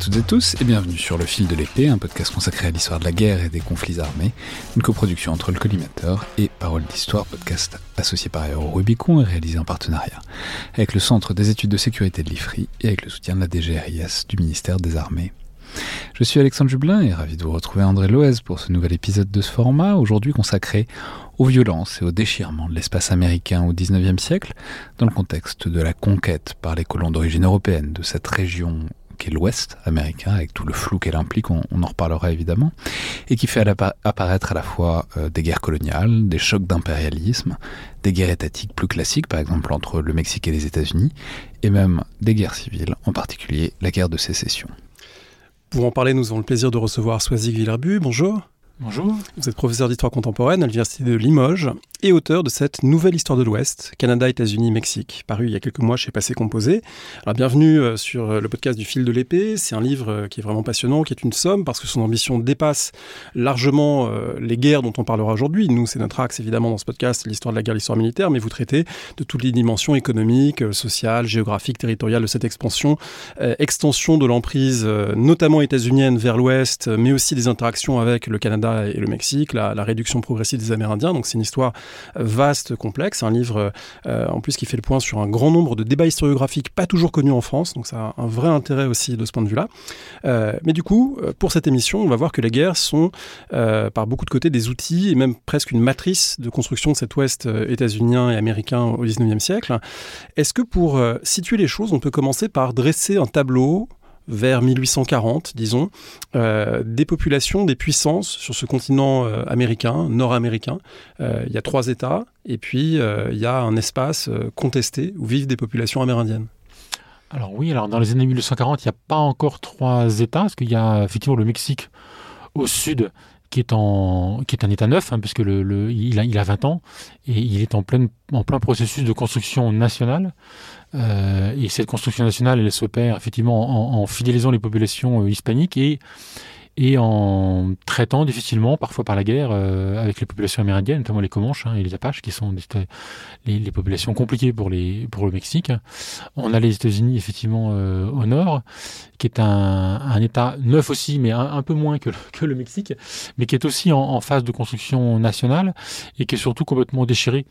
Toutes et tous et bienvenue sur Le Fil de l'épée, un podcast consacré à l'histoire de la guerre et des conflits armés, une coproduction entre le Collimateur et Parole d'Histoire, podcast associé par ailleurs au Rubicon et réalisé en partenariat avec le Centre des études de sécurité de l'IFRI et avec le soutien de la DGRIS du ministère des Armées. Je suis Alexandre Jublin et ravi de vous retrouver André Loez pour ce nouvel épisode de ce format, aujourd'hui consacré aux violences et au déchirement de l'espace américain au XIXe siècle, dans le contexte de la conquête par les colons d'origine européenne de cette région qui est l'Ouest américain, avec tout le flou qu'elle implique, on, en reparlera évidemment, et qui fait apparaître à la fois euh, des guerres coloniales, des chocs d'impérialisme, des guerres étatiques plus classiques, par exemple entre le Mexique et les États-Unis, et même des guerres civiles, en particulier la guerre de sécession. Pour en parler, nous avons le plaisir de recevoir Soisy Villerbu. Bonjour. Bonjour. Vous êtes professeur d'histoire contemporaine à l'Université de Limoges et auteur de cette nouvelle histoire de l'Ouest, Canada, États-Unis, Mexique, paru il y a quelques mois chez Passé Composé. Alors bienvenue euh, sur euh, le podcast du fil de l'épée. C'est un livre euh, qui est vraiment passionnant, qui est une somme parce que son ambition dépasse largement les guerres dont on parlera aujourd'hui. Nous, c'est notre axe évidemment dans ce podcast, l'histoire de la guerre, l'histoire militaire, mais vous traitez de toutes les dimensions économiques, sociales, géographiques, territoriales de cette expansion, extension de l'emprise, notamment états-unienne vers l'Ouest, mais aussi des interactions avec le Canada et le Mexique, la, réduction progressive des Amérindiens. Donc c'est une histoire vaste, complexe, un livre euh, en plus qui fait le point sur un grand nombre de débats historiographiques pas toujours connus en France, donc ça a un vrai intérêt aussi de ce point de vue-là. Euh, mais du coup, euh, pour cette émission, on va voir que les guerres sont par beaucoup de côtés des outils et même presque une matrice de construction de cet Ouest états-unien et américain au XIXe siècle. Est-ce que pour situer les choses, on peut commencer par dresser un tableau vers 1840, disons, euh, des populations, des puissances sur ce continent euh, américain, nord-américain. Euh, il y a trois États, et puis il y a un espace contesté où vivent des populations amérindiennes. Alors oui, alors dans les années 1840, il n'y a pas encore trois États, parce qu'il y a effectivement le Mexique au sud qui est, en, qui est un État neuf, hein, puisque le, il, a, il a 20 ans, et il est en en plein processus de construction nationale. Euh, et cette construction nationale, elle s'opère effectivement en, fidélisant les populations euh, hispaniques et et en traitant difficilement, parfois par la guerre, euh, avec les populations amérindiennes, notamment les Comanches hein, et les Apaches, qui sont les, les, populations compliquées pour, les, pour le Mexique. On a les États-Unis, effectivement, au nord, qui est un, un État neuf aussi, mais un, un peu moins que le, que le, Mexique, mais qui est aussi en, en phase de construction nationale et qui est surtout complètement déchiré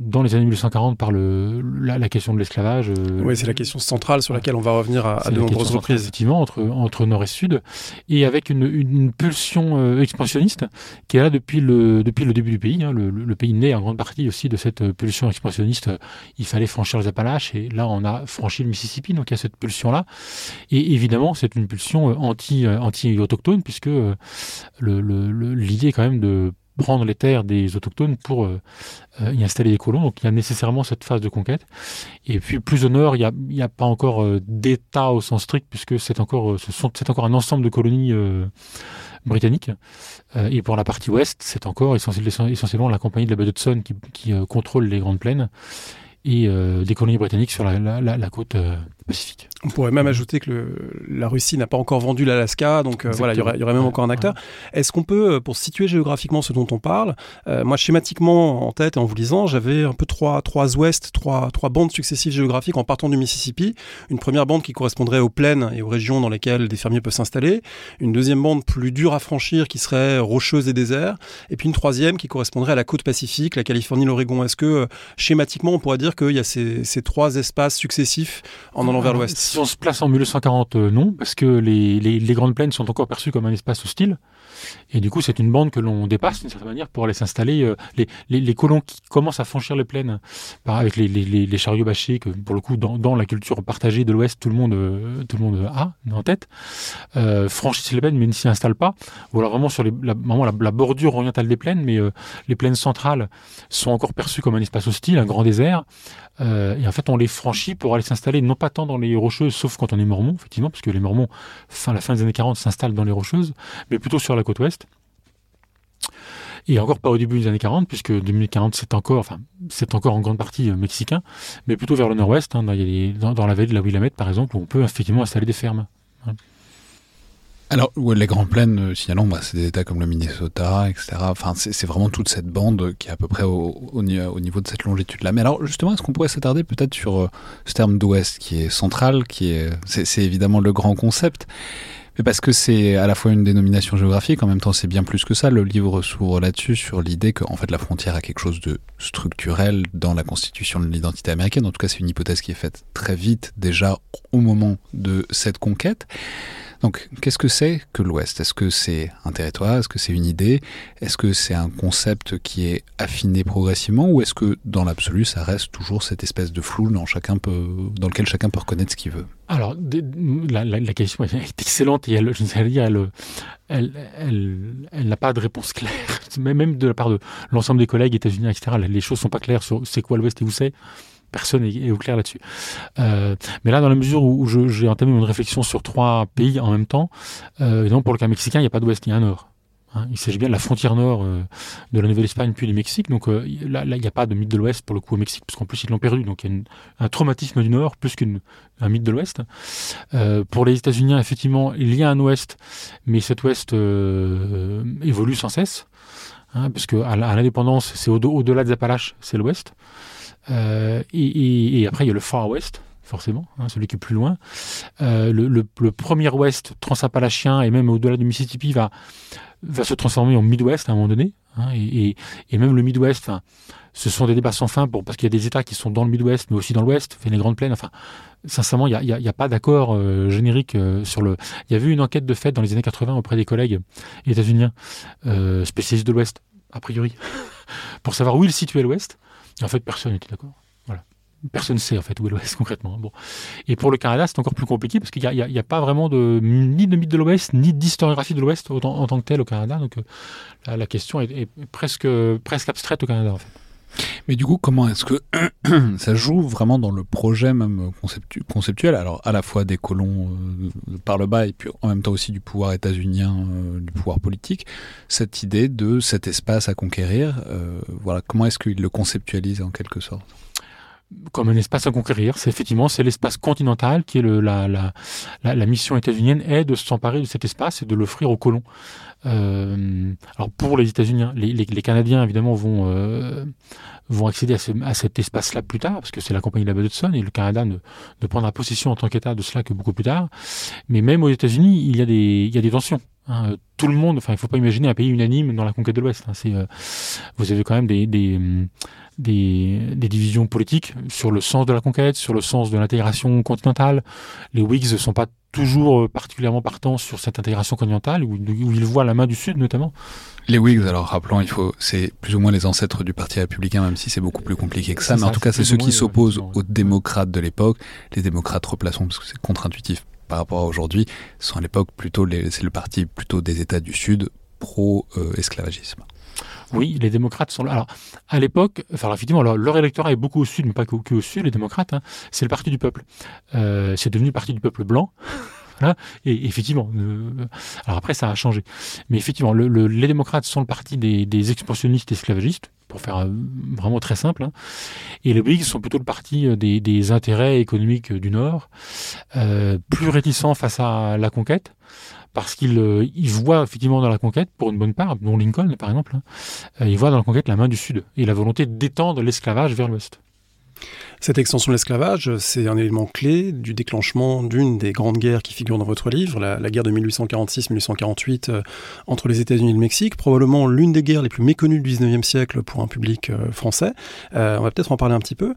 dans les années 1840 par le, la, question de l'esclavage. Euh, oui, c'est la question centrale sur laquelle on va revenir à, de nombreuses reprises. Effectivement, entre, entre nord et sud, et avec une, une pulsion euh, expansionniste qui est là depuis le, depuis le début du pays. Hein. Le, le, pays naît en grande partie aussi de cette pulsion expansionniste. Il fallait franchir les Appalaches, et là, on a franchi le Mississippi, donc il y a cette pulsion-là. Et évidemment, c'est une pulsion euh, anti, anti-autochtone, puisque l'idée est quand même de prendre les terres des autochtones pour euh, euh, y installer des colons. Donc il y a nécessairement cette phase de conquête. Et puis plus au nord, il n'y a, pas encore euh, d'État au sens strict, puisque c'est encore, un ensemble de colonies britanniques. et pour la partie ouest, c'est encore essentiellement la compagnie de la baie d'Hudson qui, contrôle les grandes plaines et des colonies britanniques sur la côte Pacifique. On pourrait même ajouter que le, la Russie n'a pas encore vendu l'Alaska, donc euh, voilà, il y aurait, y aurait même encore un acteur. Est-ce qu'on peut, euh, pour situer géographiquement ce dont on parle, euh, moi schématiquement en tête et en vous lisant, j'avais un peu trois, trois ouest, trois, trois bandes successives géographiques en partant du Mississippi. Une première bande qui correspondrait aux plaines et aux régions dans lesquelles des fermiers peuvent s'installer. Une deuxième bande plus dure à franchir qui serait rocheuse et désert. Et puis une troisième qui correspondrait à la côte pacifique, la Californie, l'Oregon. Est-ce que schématiquement on pourrait dire qu'il y a ces, ces trois espaces successifs en vers l'ouest si on se place en 1840, euh, non, parce que les, les, les, grandes plaines sont encore perçues comme un espace hostile. Et du coup, c'est une bande que l'on dépasse d'une certaine manière pour aller s'installer. Euh, les, les, les, colons qui commencent à franchir les plaines avec les, les, chariots bâchés, que pour le coup, dans, dans la culture partagée de l'Ouest, tout le monde, euh, tout le monde a en tête, euh, franchissent les plaines mais ne s'y installent pas. Ou alors vraiment sur les, la, vraiment la, bordure orientale des plaines, mais les plaines centrales sont encore perçues comme un espace hostile, un grand désert. Et en fait, on les franchit pour aller s'installer, non pas tant dans les rocheuses, sauf quand on est mormon, effectivement, parce que les mormons, fin, la fin des années 40, s'installent dans les rocheuses, mais plutôt sur la côte ouest. Et encore pas au début des années 40, puisque 2040 c'est encore, enfin, c'est encore en grande partie euh, mexicain, mais plutôt vers le nord-ouest, hein, dans, dans, la vallée de la Willamette par exemple, où on peut effectivement installer des fermes. Alors, les Grandes Plaines, euh, signalons, bah, c'est des États comme le Minnesota, etc. Enfin, c'est vraiment toute cette bande qui est à peu près au, niveau de cette longitude-là. Mais alors, justement, est-ce qu'on pourrait s'attarder peut-être sur euh, ce terme d'Ouest qui est central, qui est, c'est évidemment le grand concept, mais parce que c'est à la fois une dénomination géographique, en même temps c'est bien plus que ça. Le livre s'ouvre là-dessus sur l'idée que en fait la frontière a quelque chose de structurel dans la constitution de l'identité américaine. En tout cas, c'est une hypothèse qui est faite très vite déjà au moment de cette conquête. Donc, qu'est-ce que c'est que l'Ouest? Est-ce que c'est un territoire? Est-ce que c'est une idée? Est-ce que c'est un concept qui est affiné progressivement? Ou est-ce que, dans l'absolu, ça reste toujours cette espèce de flou dans, lequel chacun peut reconnaître ce qu'il veut? Alors, la, question est excellente. Et elle, dire, elle, elle, n'a pas de réponse claire. Même de la part de l'ensemble des collègues états-unis, etc., les choses sont pas claires sur c'est quoi l'Ouest et où c'est personne n'est au clair là-dessus. Euh, mais là, dans la mesure où, j'ai entamé une réflexion sur trois pays en même temps, euh, donc pour le cas mexicain, il n'y a pas d'ouest, il y a un nord. Hein. il s'agit bien de la frontière nord euh, de la Nouvelle-Espagne puis du Mexique. Donc là, il n'y a pas de mythe de l'Ouest pour le coup au Mexique, parce qu'en plus ils l'ont perdu. Donc il y a un traumatisme du Nord plus qu'un mythe de l'Ouest. pour les États-Unis, effectivement, il y a un Ouest, mais cet Ouest évolue sans cesse. Hein, parce qu'à l'indépendance, c'est au-delà des Appalaches, c'est l'Ouest. Euh, et, après, il y a le Far West, forcément, hein, celui qui est plus loin. Euh, le, premier ouest transappalachien et même au-delà du Mississippi va, se transformer en Midwest à un moment donné. Hein, et, même le Midwest, ce sont des débats sans fin parce qu'il y a des États qui sont dans le Midwest, mais aussi dans l'Ouest, les grandes plaines. Enfin, sincèrement, il n'y a, pas d'accord euh, générique sur le. Il y a eu une enquête de fait dans les années 80 auprès des collègues états-uniens spécialistes de l'Ouest, a priori, pour savoir où ils situaient l'Ouest. En fait, personne n'était d'accord. Voilà. Personne ne sait en fait où est l'Ouest concrètement. Bon. Et pour le Canada, c'est encore plus compliqué parce qu'il n'y a, pas vraiment de, ni de mythe de l'Ouest, ni d'historiographie de l'Ouest en, tant que tel au Canada. Donc euh, la, question est, presque, abstraite au Canada. Mais du coup, comment est-ce que ça joue vraiment dans le projet même conceptuel Alors, à la fois des colons euh, par le bas et puis en même temps aussi du pouvoir états-unien, euh, du pouvoir politique, cette idée de cet espace à conquérir, euh, voilà, comment est-ce qu'il le conceptualise en quelque sorte? Comme un espace à conquérir. C'est effectivement c'est l'espace continental qui est le, la, la, la, mission états-unienne est de s'emparer de cet espace et de l'offrir aux colons. Euh, alors pour les États-Unis, hein, les, les, Canadiens évidemment vont euh, vont accéder à, à cet espace-là plus tard parce que c'est la compagnie de la baie d'Hudson et le Canada ne, ne prendra possession en tant qu'État de cela que beaucoup plus tard. Mais même aux États-Unis, il y a des il y a des tensions. Hein. Tout le monde, enfin il faut pas imaginer un pays unanime dans la conquête de l'Ouest. Hein. Euh, vous avez quand même des, des des, des, divisions politiques sur le sens de la conquête, sur le sens de l'intégration continentale. Les Whigs ne sont pas toujours euh, particulièrement partants sur cette intégration continentale, où, ils voient la main du Sud notamment. Les Whigs, alors rappelons, il faut, c'est plus ou moins les ancêtres du Parti républicain, même si c'est beaucoup plus compliqué que ça. Mais en tout cas, c'est ceux qui s'opposent aux démocrates de l'époque. Les démocrates, replaçons, parce que c'est contre-intuitif par rapport à aujourd'hui, sont à l'époque plutôt, c'est le parti plutôt des États du Sud pro-esclavagisme. Oui, les démocrates sont là. Alors, à l'époque, enfin, effectivement, leur, électorat est beaucoup au sud, mais pas que, au sud, les démocrates. Hein. c'est le parti du peuple. Euh, c'est devenu le parti du peuple blanc. Et effectivement, euh, alors après, ça a changé. Mais effectivement, les démocrates sont le parti des, des expansionnistes esclavagistes, pour faire euh, vraiment très simple. Hein. Et les Whigs sont plutôt le parti des, intérêts économiques du Nord, plus réticents face à la conquête parce qu'il euh, voit effectivement dans la conquête, pour une bonne part, dont Lincoln par exemple, hein, euh, il voit dans la conquête la main du Sud et la volonté d'étendre l'esclavage vers l'Ouest. Cette extension de l'esclavage, c'est un élément clé du déclenchement d'une des grandes guerres qui figurent dans votre livre, la, guerre de 1846-1848 euh, entre les États-Unis et le Mexique, probablement l'une des guerres les plus méconnues du 19e siècle pour un public français. on va peut-être en parler un petit peu.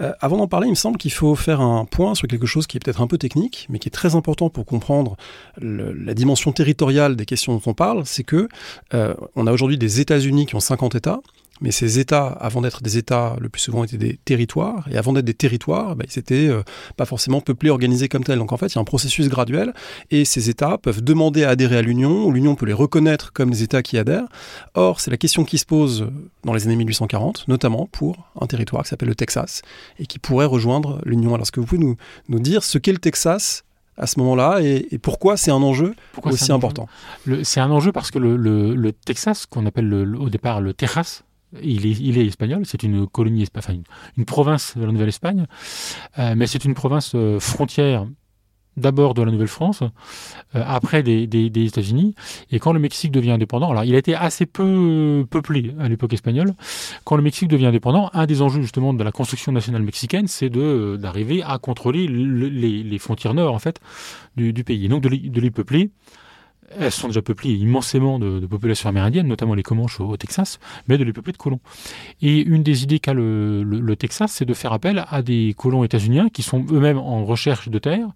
Euh, avant d'en parler, il me semble qu'il faut faire un point sur quelque chose qui est peut-être un peu technique, mais qui est très important pour comprendre la dimension territoriale des questions dont on parle. C'est que euh, on a aujourd'hui des États-Unis qui ont 50 États, mais ces États, avant d'être des États, le plus souvent étaient des territoires, et avant d'être des territoires, bah, ils n'étaient euh, pas forcément peuplés, organisés comme tels. Donc en fait, il y a un processus graduel, et ces États peuvent demander à adhérer à l'Union, ou l'Union peut les reconnaître comme des États qui adhèrent. Or, c'est la question qui se pose dans les années 1840, notamment pour un territoire qui s'appelle le Texas, et qui pourrait rejoindre l'Union. Alors, est-ce que vous pouvez nous, nous dire ce qu'est le Texas à ce moment-là et, pourquoi c'est un enjeu aussi important? C'est un enjeu parce que le, le, Texas, qu'on appelle au départ le Texas, il est, espagnol, c'est une colonie, enfin une, province de la Nouvelle-Espagne, euh, mais c'est une province euh, frontière d'abord de la Nouvelle-France, euh, après des, États-Unis. Et quand le Mexique devient indépendant, alors il a été assez peu peuplé à l'époque espagnole, quand le Mexique devient indépendant, un des enjeux justement de la construction nationale mexicaine, c'est d'arriver à contrôler les, frontières nord en fait du, pays. Et donc de les peupler elles sont déjà peuplées immensément de, populations amérindiennes, notamment les Comanches au, Texas, mais de les peupler de colons. Et une des idées qu'a le, Texas, c'est de faire appel à des colons états-uniens qui sont eux-mêmes en recherche de terre,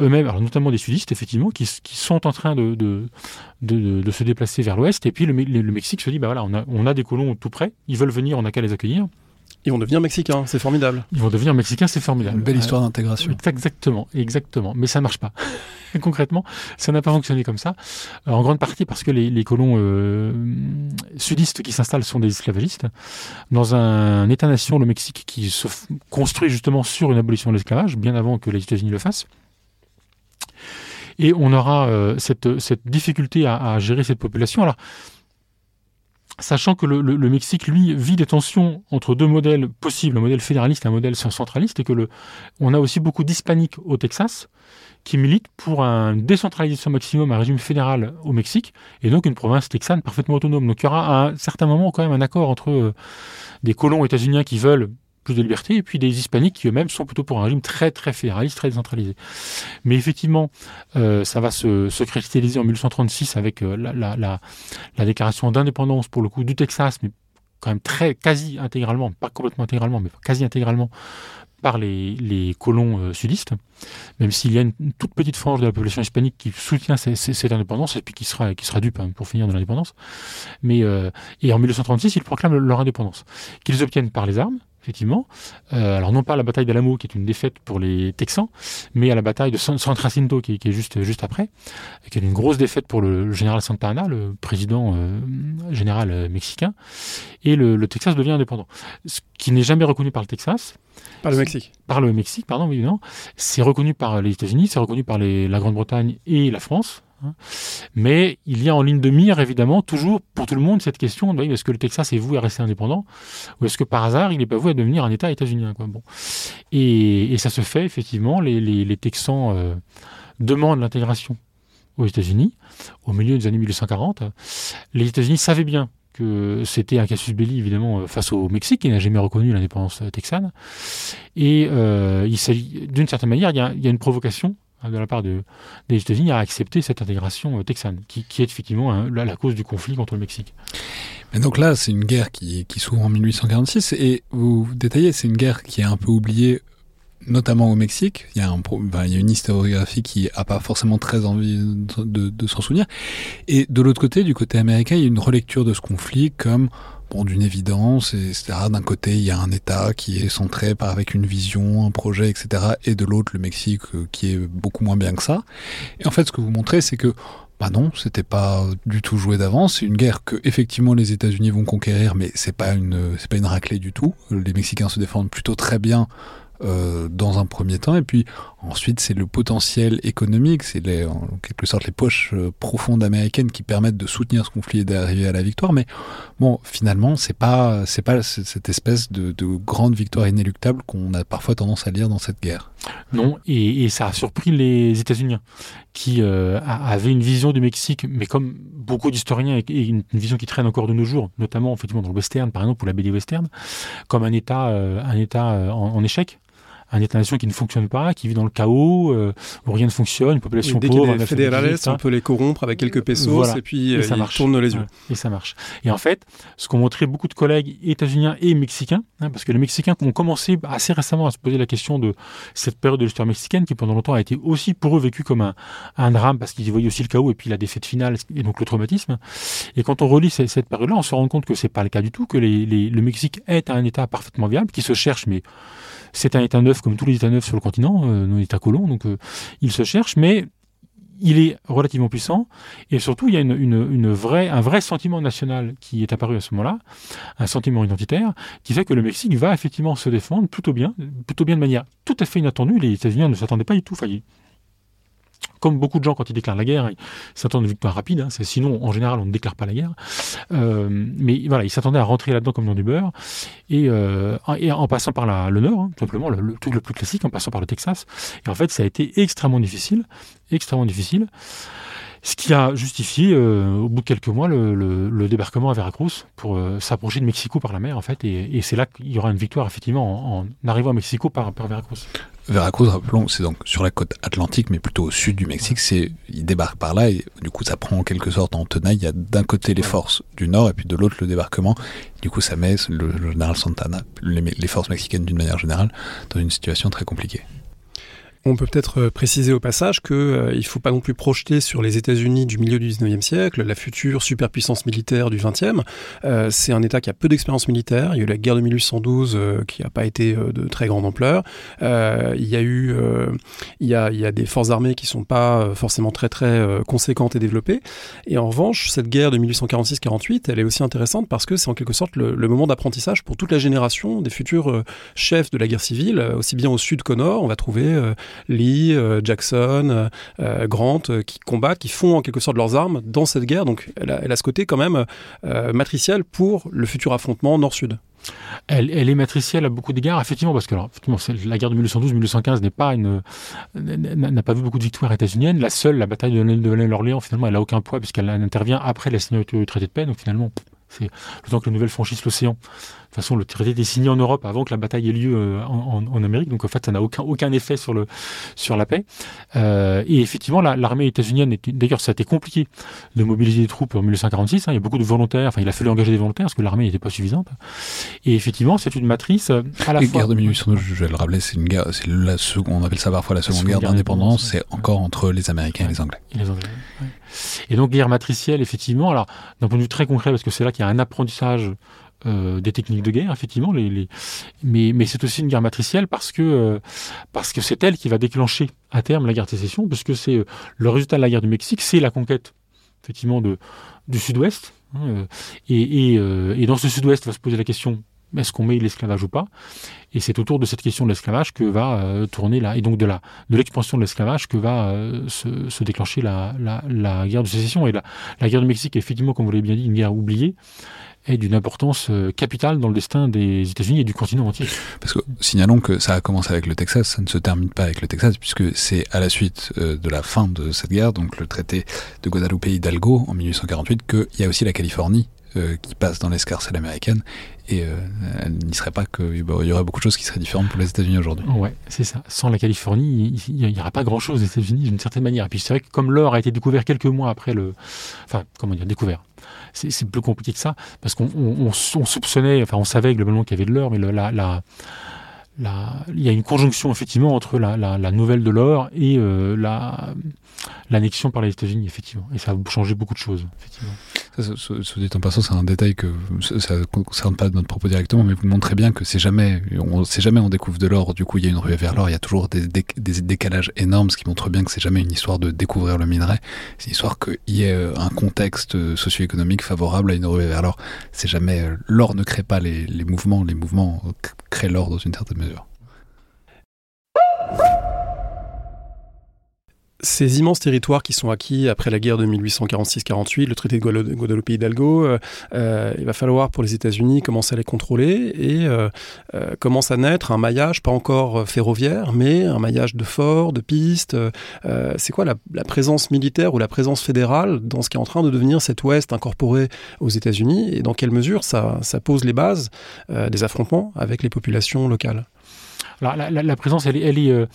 eux-mêmes, notamment des sudistes, effectivement, qui, sont en train de, se déplacer vers l'ouest. Et puis le, le, Mexique se dit, bah voilà, on a, on a des colons tout près, ils veulent venir, on n'a qu'à les accueillir. Ils vont devenir mexicains, c'est formidable. Ils vont devenir mexicains, c'est formidable. Une belle histoire d'intégration. Exactement, exactement. Mais ça ne marche pas. Concrètement, ça n'a pas fonctionné comme ça. En grande partie parce que les, colons euh, sudistes qui s'installent sont des esclavagistes. Dans un État-nation, le Mexique, qui se construit justement sur une abolition de l'esclavage, bien avant que les États-Unis le fassent. Et on aura euh, cette, cette, difficulté à, à, gérer cette population. Alors, sachant que le, Mexique, lui, vit des tensions entre deux modèles possibles, un modèle fédéraliste et un modèle centraliste, et que le, on a aussi beaucoup d'hispaniques au Texas qui militent pour une décentralisation maximum, un régime fédéral au Mexique, et donc une province texane parfaitement autonome. Donc il y aura à un certain moment quand même un accord entre euh, des colons états-uniens qui veulent plus de liberté, et puis des hispaniques qui eux-mêmes sont plutôt pour un régime très très fédéraliste, très décentralisé. Mais effectivement, euh, ça va se, se, cristalliser en 1836 avec euh, la, la, la, la, déclaration d'indépendance pour le coup du Texas, mais quand même très quasi intégralement, pas complètement intégralement, mais quasi intégralement par les, colons euh, sudistes, même s'il y a une, toute petite frange de la population hispanique qui soutient cette, indépendance et puis qui sera, qui sera dupe hein, pour finir de l'indépendance. Mais et en 1936, ils proclament leur indépendance, qu'ils obtiennent par les armes, effectivement. Euh, alors non pas à la bataille d'Alamo, qui est une défaite pour les Texans, mais à la bataille de San, Jacinto, qui, qui, est juste, juste après, qui est une grosse défaite pour le, général Santa Anna, le président euh, général euh, mexicain, et le, le, Texas devient indépendant. Ce qui n'est jamais reconnu par le Texas. Par le Mexique. Par le Mexique, pardon, évidemment. C'est reconnu par les États-Unis, c'est reconnu par les, la Grande-Bretagne et la France. Mais il y a en ligne de mire, évidemment, toujours pour tout le monde cette question est-ce que le Texas est voué à rester indépendant Ou est-ce que par hasard, il n'est pas voué à devenir un État états-unien bon. et, ça se fait, effectivement. Les, Texans euh, demandent l'intégration aux États-Unis au milieu des années 1840. Les États-Unis savaient bien que c'était un casus belli évidemment euh, face au Mexique qui n'a jamais reconnu l'indépendance texane et euh, il s'agit d'une certaine manière il y, a, une provocation Hein, de la part de, des États-Unis à accepter cette intégration euh, texane, qui, est effectivement hein, la, cause du conflit contre le Mexique. Mais donc là, c'est une guerre qui, s'ouvre en 1846, et vous, détaillez, c'est une guerre qui est un peu oubliée notamment au Mexique. Il y a, une historiographie qui a pas forcément très envie de s'en souvenir. Et de l'autre côté, du côté américain, il y a une relecture de ce conflit comme d'une évidence, etc. D'un côté, il y a un État qui est centré par avec une vision, un projet, etc. Et de l'autre, le Mexique, euh, qui est beaucoup moins bien que ça. Et en fait, ce que vous montrez, c'est que bah non, c'était pas du tout joué d'avance. C'est une guerre que effectivement les États-Unis vont conquérir, mais c'est pas une c'est pas une raclée du tout. Les Mexicains se défendent plutôt très bien euh, dans un premier temps, et puis ensuite c'est le potentiel économique, c'est en quelque sorte les poches euh, profondes américaines qui permettent de soutenir ce conflit et d'arriver à la victoire. Mais bon, finalement, c'est pas c'est pas cette espèce de, de grande victoire inéluctable qu'on a parfois tendance à lire dans cette guerre. Non, et, ça a surpris les États-Unis qui euh, avaient une vision du Mexique, mais comme beaucoup d'historiens, et une, vision qui traîne encore de nos jours, notamment effectivement dans le western, par exemple, ou la BD western, comme un État, un État en échec un État-nation qui ne fonctionne pas, qui vit dans le chaos, euh, où rien ne fonctionne, une population oui, pauvre. Dès fédéralistes, on hein. peut les corrompre avec quelques pesos et puis et ça euh, marche. tournent les yeux. et ça marche. Et en fait, ce qu'ont montré beaucoup de collègues états-uniens et mexicains, hein, parce que les Mexicains ont commencé assez récemment à se poser la question de cette période de l'histoire mexicaine qui pendant longtemps a été aussi pour eux vécue comme un, un drame parce qu'ils y voyaient aussi le chaos et puis la défaite finale et donc le traumatisme. Et quand on relit cette, cette période-là, on se rend compte que c'est pas le cas du tout, que les, les, le Mexique est un État parfaitement viable, qui se cherche mais c'est un État neuf comme tous les États neufs sur le continent, euh, nos États colons, donc euh, il se cherche, mais il est relativement puissant et surtout il y a une, vraie, un vrai sentiment national qui est apparu à ce moment-là, un sentiment identitaire qui fait que le Mexique va effectivement se défendre plutôt bien, plutôt bien de manière tout à fait inattendue. Les États-Unis ne s'attendaient pas du tout. Enfin, comme beaucoup de gens quand ils déclarent la guerre, ils s'attendent à une victoire rapide. Hein, sinon, en général, on ne déclare pas la guerre. Euh, mais voilà, ils s'attendaient à rentrer là-dedans comme dans du beurre, et, euh, en passant par le Nord, hein, tout simplement, le, le truc le plus classique, en passant par le Texas. Et en fait, ça a été extrêmement difficile, extrêmement difficile. Ce qui a justifié, euh, au bout de quelques mois, le, débarquement à Veracruz pour euh, s'approcher de Mexico par la mer, en fait. Et, c'est là qu'il y aura une victoire, effectivement, en, arrivant à Mexico par, par Veracruz. Veracruz, rappelons, c'est donc sur la côte atlantique, mais plutôt au sud du Mexique. C'est, il débarque par là et du coup, ça prend en quelque sorte en tenaille. Il y a d'un côté les forces du nord et puis de l'autre le débarquement. Du coup, ça met le, général Santana, les forces mexicaines d'une manière générale, dans une situation très compliquée. On peut peut-être euh, préciser au passage qu'il euh, ne faut pas non plus projeter sur les États-Unis du milieu du 19e siècle, la future superpuissance militaire du 20e. Euh, c'est un État qui a peu d'expérience militaire. Il y a eu la guerre de 1812 euh, qui n'a pas été de très grande ampleur. Il y a eu il y a, il y a des forces armées qui sont pas forcément très très conséquentes et développées. Et en revanche, cette guerre de 1846-48, elle est aussi intéressante parce que c'est en quelque sorte le, le moment d'apprentissage pour toute la génération des futurs chefs de la guerre civile, aussi bien au sud qu'au nord. On va trouver Lee, euh, Jackson, euh, Grant, euh, qui combattent, qui font en quelque sorte leurs armes dans cette guerre. Donc elle a, ce côté quand même matriciel pour le futur affrontement nord-sud. Elle, est matricielle à beaucoup d'égards, effectivement, parce que la guerre de 1812-1815 n'est pas une, n'a pas vu beaucoup de victoires états-uniennes. La seule, la bataille de, de l'Orléans, finalement, elle a aucun poids puisqu'elle intervient après la signature du traité de paix. Donc finalement, c'est le temps que les nouvelles franchissent l'océan. De toute façon, le traité était signé en Europe avant que la bataille ait lieu euh, en, en, en Amérique, donc en fait, ça n'a aucun, aucun effet sur, le, sur la paix. Euh, et effectivement, l'armée la, états-unienne, d'ailleurs, ça a été compliqué de mobiliser des troupes en 1846. Hein, il y a beaucoup de volontaires, enfin, il a fallu engager des volontaires parce que l'armée n'était pas suffisante. Et effectivement, c'est une matrice euh, à la la fois. guerre de 1812, je vais le rappeler, c'est une guerre, c'est la seconde, on appelle ça parfois la seconde, la seconde guerre, guerre d'indépendance, c'est ouais. encore entre les Américains ouais. et les Anglais. Et les Anglais, ouais. Et donc, guerre matricielle, effectivement, alors, d'un point de vue très concret, parce que c'est là qu'il y a un apprentissage euh, des techniques de guerre, effectivement, mais, c'est aussi une guerre matricielle parce que euh, parce que c'est elle qui va déclencher à terme la guerre de sécession, puisque c'est euh, le résultat de la guerre du Mexique, c'est la conquête effectivement du Sud-Ouest, hein, et, dans ce Sud-Ouest va se poser la question est-ce qu'on met l'esclavage ou pas Et c'est autour de cette question de l'esclavage que va tourner là, et donc de l'expansion de l'esclavage que va se, déclencher la, guerre de sécession et la, guerre du Mexique. Effectivement, comme vous l'avez bien dit, une guerre oubliée est d'une importance euh, capitale dans le destin des États-Unis et du continent entier. Parce que signalons que ça a commencé avec le Texas, ça ne se termine pas avec le Texas, puisque c'est à la suite euh, de la fin de cette guerre, donc le traité de Guadalupe Hidalgo en 1848, qu'il y a aussi la Californie euh, qui passe dans l'escarcelle américaine et euh, elle n'y serait pas qu'il bah, y aurait beaucoup de choses qui seraient différentes pour les États-Unis aujourd'hui. Ouais, c'est ça. Sans la Californie, il n'y aurait pas grand-chose aux États-Unis d'une certaine manière. Et puis c'est vrai que comme l'or a été découvert quelques mois après le, enfin comment dire découvert, c'est plus compliqué que ça parce qu'on on, on, on, soupçonnait, enfin on savait globalement qu'il y avait de l'or, mais le, la, la il y a une conjonction effectivement entre la, nouvelle de l'or et euh, l'annexion par les États-Unis effectivement et ça a changé beaucoup de choses effectivement. Ça, dit en passant, c'est un détail que ça ne concerne pas notre propos directement, mais vous montrez bien que c'est jamais, on sait jamais on découvre de l'or, du coup il y a une ruée vers l'or, il y a toujours des, décalages énormes, ce qui montre bien que c'est jamais une histoire de découvrir le minerai, c'est une histoire qu'il y ait un contexte socio-économique favorable à une ruée vers l'or. C'est jamais l'or ne crée pas les, les mouvements, les mouvements créent l'or dans une certaine mesure. Ces immenses territoires qui sont acquis après la guerre de 1846-48, le traité de Guadalupe Hidalgo, euh, euh, il va falloir pour les États-Unis commencer à les contrôler et euh, euh, commence à naître un maillage, pas encore ferroviaire, mais un maillage de forts, de pistes. C'est quoi la, présence militaire ou la présence fédérale dans ce qui est en train de devenir cet Ouest incorporé aux États-Unis et dans quelle mesure ça, pose les bases des affrontements avec les populations locales? Alors, la, présence, elle elle est,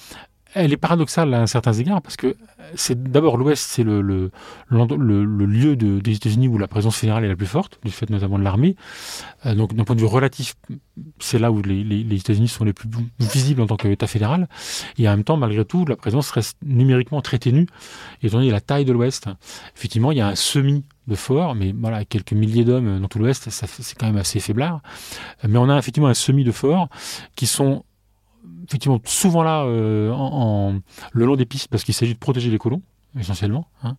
elle est paradoxale à certains égards parce que c'est d'abord l'Ouest, c'est le, le, le, le, lieu de, des États-Unis où la présence fédérale est la plus forte, du fait notamment de l'armée. Euh, donc d'un point de vue relatif, c'est là où les États-Unis sont les plus visibles en tant qu'État fédéral. Et en même temps, malgré tout, la présence reste numériquement très ténue, étant donné la taille de l'Ouest. Effectivement, il y a un semi de fort, mais voilà, quelques milliers d'hommes dans tout l'Ouest, c'est quand même assez faiblard. Mais on a effectivement un semi de fort qui sont effectivement souvent là euh, en, le long des pistes parce qu'il s'agit de protéger les colons essentiellement, hein,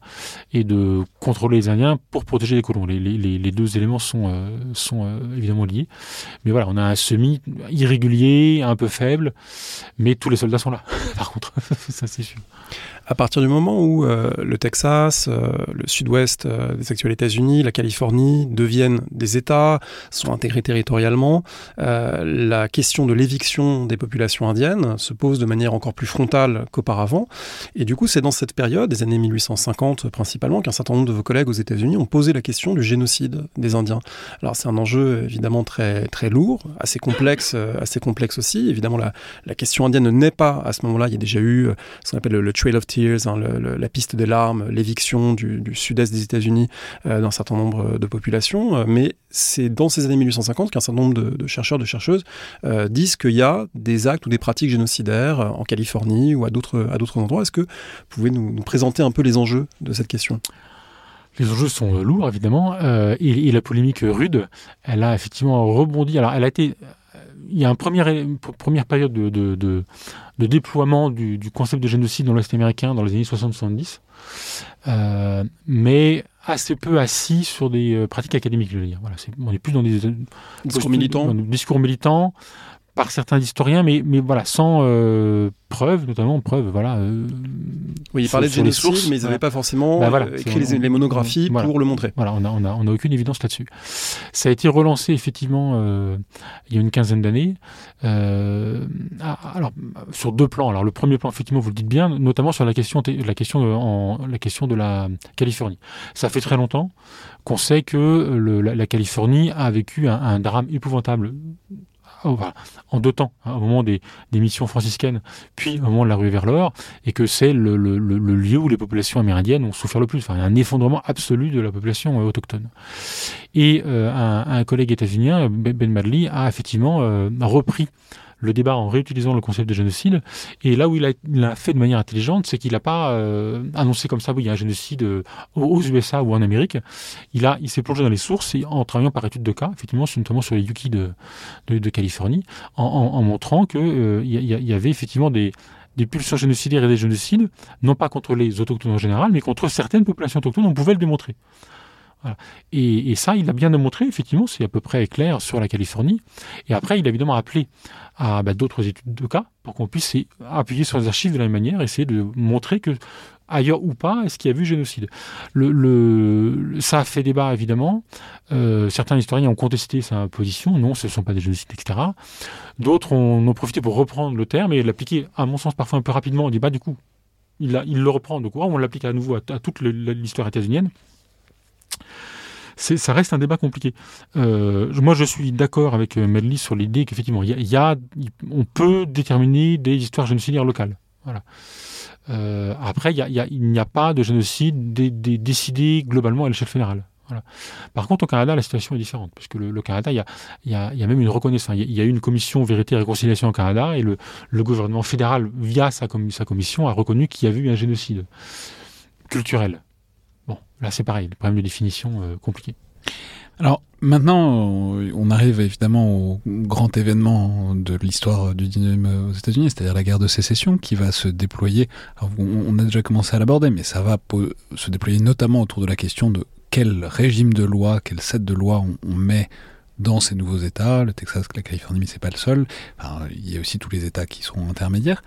et de contrôler les Indiens pour protéger les colons. Les, deux éléments sont, euh, sont euh, évidemment liés. Mais voilà, on a un semi irrégulier, un peu faible, mais tous les soldats sont là, par contre, ça c'est sûr. À partir du moment où euh, le Texas, le sud-ouest des actuels États-Unis, la Californie deviennent des États, sont intégrés territorialement, la question de l'éviction des populations indiennes se pose de manière encore plus frontale qu'auparavant. Et du coup, c'est dans cette période, années 1850 principalement, qu'un certain nombre de vos collègues aux États-Unis ont posé la question du génocide des Indiens. Alors c'est un enjeu évidemment très très lourd, assez complexe, euh, assez complexe aussi. Évidemment la, question indienne ne naît pas à ce moment-là. Il y a déjà eu euh, ce qu'on appelle le, Trail of Tears, hein, la piste des larmes, l'éviction du, sud-est des États-Unis euh, d'un certain nombre de populations. mais c'est dans ces années 1850 qu'un certain nombre de, chercheurs, de chercheuses disent qu'il y a des actes ou des pratiques génocidaires en Californie ou à d'autres endroits. Est-ce que vous pouvez nous, présenter un peu les enjeux de cette question? Les enjeux sont euh, lourds, évidemment, euh, et, la polémique rude, elle a effectivement rebondi. Alors, elle a été. Il y a une première, première période de, de, déploiement du, concept de génocide dans l'Ouest américain dans les années 60-70, euh, mais assez peu assis sur des pratiques académiques, je veux dire. Voilà, on est plus dans des discours militants. Discours militants par certains historiens, mais, mais voilà, sans euh, preuves, notamment preuves, voilà. Euh, oui, ils parlaient de génocide, mais ils n'avaient pas forcément bah, euh, écrit les, monographies pour le montrer. Voilà, on n'a on a, on a aucune évidence là-dessus. Ça a été relancé effectivement il y a une quinzaine d'années. alors sur deux plans. Alors le premier plan, effectivement, vous le dites bien, notamment sur la question, la question, en, la question de la Californie. Ça fait très longtemps qu'on sait que le, la, Californie a vécu un, un drame épouvantable Oh, en deux temps, hein, au moment des, missions franciscaines, puis au moment de la rue vers l'or, et que c'est le, lieu où les populations amérindiennes ont souffert le plus. Enfin, un effondrement absolu de la population euh, autochtone. Et euh, un, collègue états-unien, Ben, ben Madley, a effectivement euh, repris le débat en réutilisant le concept de génocide. Et là où il a, fait de manière intelligente, c'est qu'il n'a pas euh, annoncé comme ça, oui, il y a un génocide euh, aux USA ou en Amérique. Il, a, il s'est plongé dans les sources et, en travaillant par étude de cas, effectivement, notamment sur les Yuki de, de, Californie, en, montrant qu'il euh, y, avait effectivement des, des pulsions génocidaires et des génocides, non pas contre les autochtones en général, mais contre certaines populations autochtones, on pouvait le démontrer. Et, ça, il a bien démontré, effectivement, c'est à peu près clair sur la Californie. Et après, il a évidemment appelé à bah, d'autres études de cas pour qu'on puisse appuyer sur les archives de la même manière, essayer de montrer que ailleurs ou pas, est-ce qu'il y a eu génocide Ça a fait débat, évidemment. Euh, certains historiens ont contesté sa position. Non, ce ne sont pas des génocides, etc. D'autres en ont profité pour reprendre le terme et l'appliquer, à mon sens, parfois un peu rapidement. On dit, bah, du coup, il, il le reprend. Donc, on l'applique à nouveau à, à toute l'histoire états-unienne ça reste un débat compliqué. Euh, moi, je suis d'accord avec euh, Medley sur l'idée qu'effectivement, y, a, on peut déterminer des histoires génocidaires locales. Euh, après, il n'y a, pas de génocide décidé globalement à l'échelle fédérale. Par contre, au Canada, la situation est différente, puisque le, le Canada, il y, a, même une reconnaissance. Il y a, eu une commission vérité et réconciliation au Canada, et le, le gouvernement fédéral, via sa, sa commission, a reconnu qu'il y avait eu un génocide culturel. Bon, là c'est pareil, le problème de définition euh, compliqué. Alors maintenant, on arrive évidemment au grand événement de l'histoire du dynamisme aux États-Unis, c'est-à-dire la guerre de sécession qui va se déployer. on a déjà commencé à l'aborder, mais ça va se déployer notamment autour de la question de quel régime de loi, quel set de loi on, met dans ces nouveaux États, le Texas, la Californie, mais c'est pas le seul. il y a aussi tous les États qui sont intermédiaires.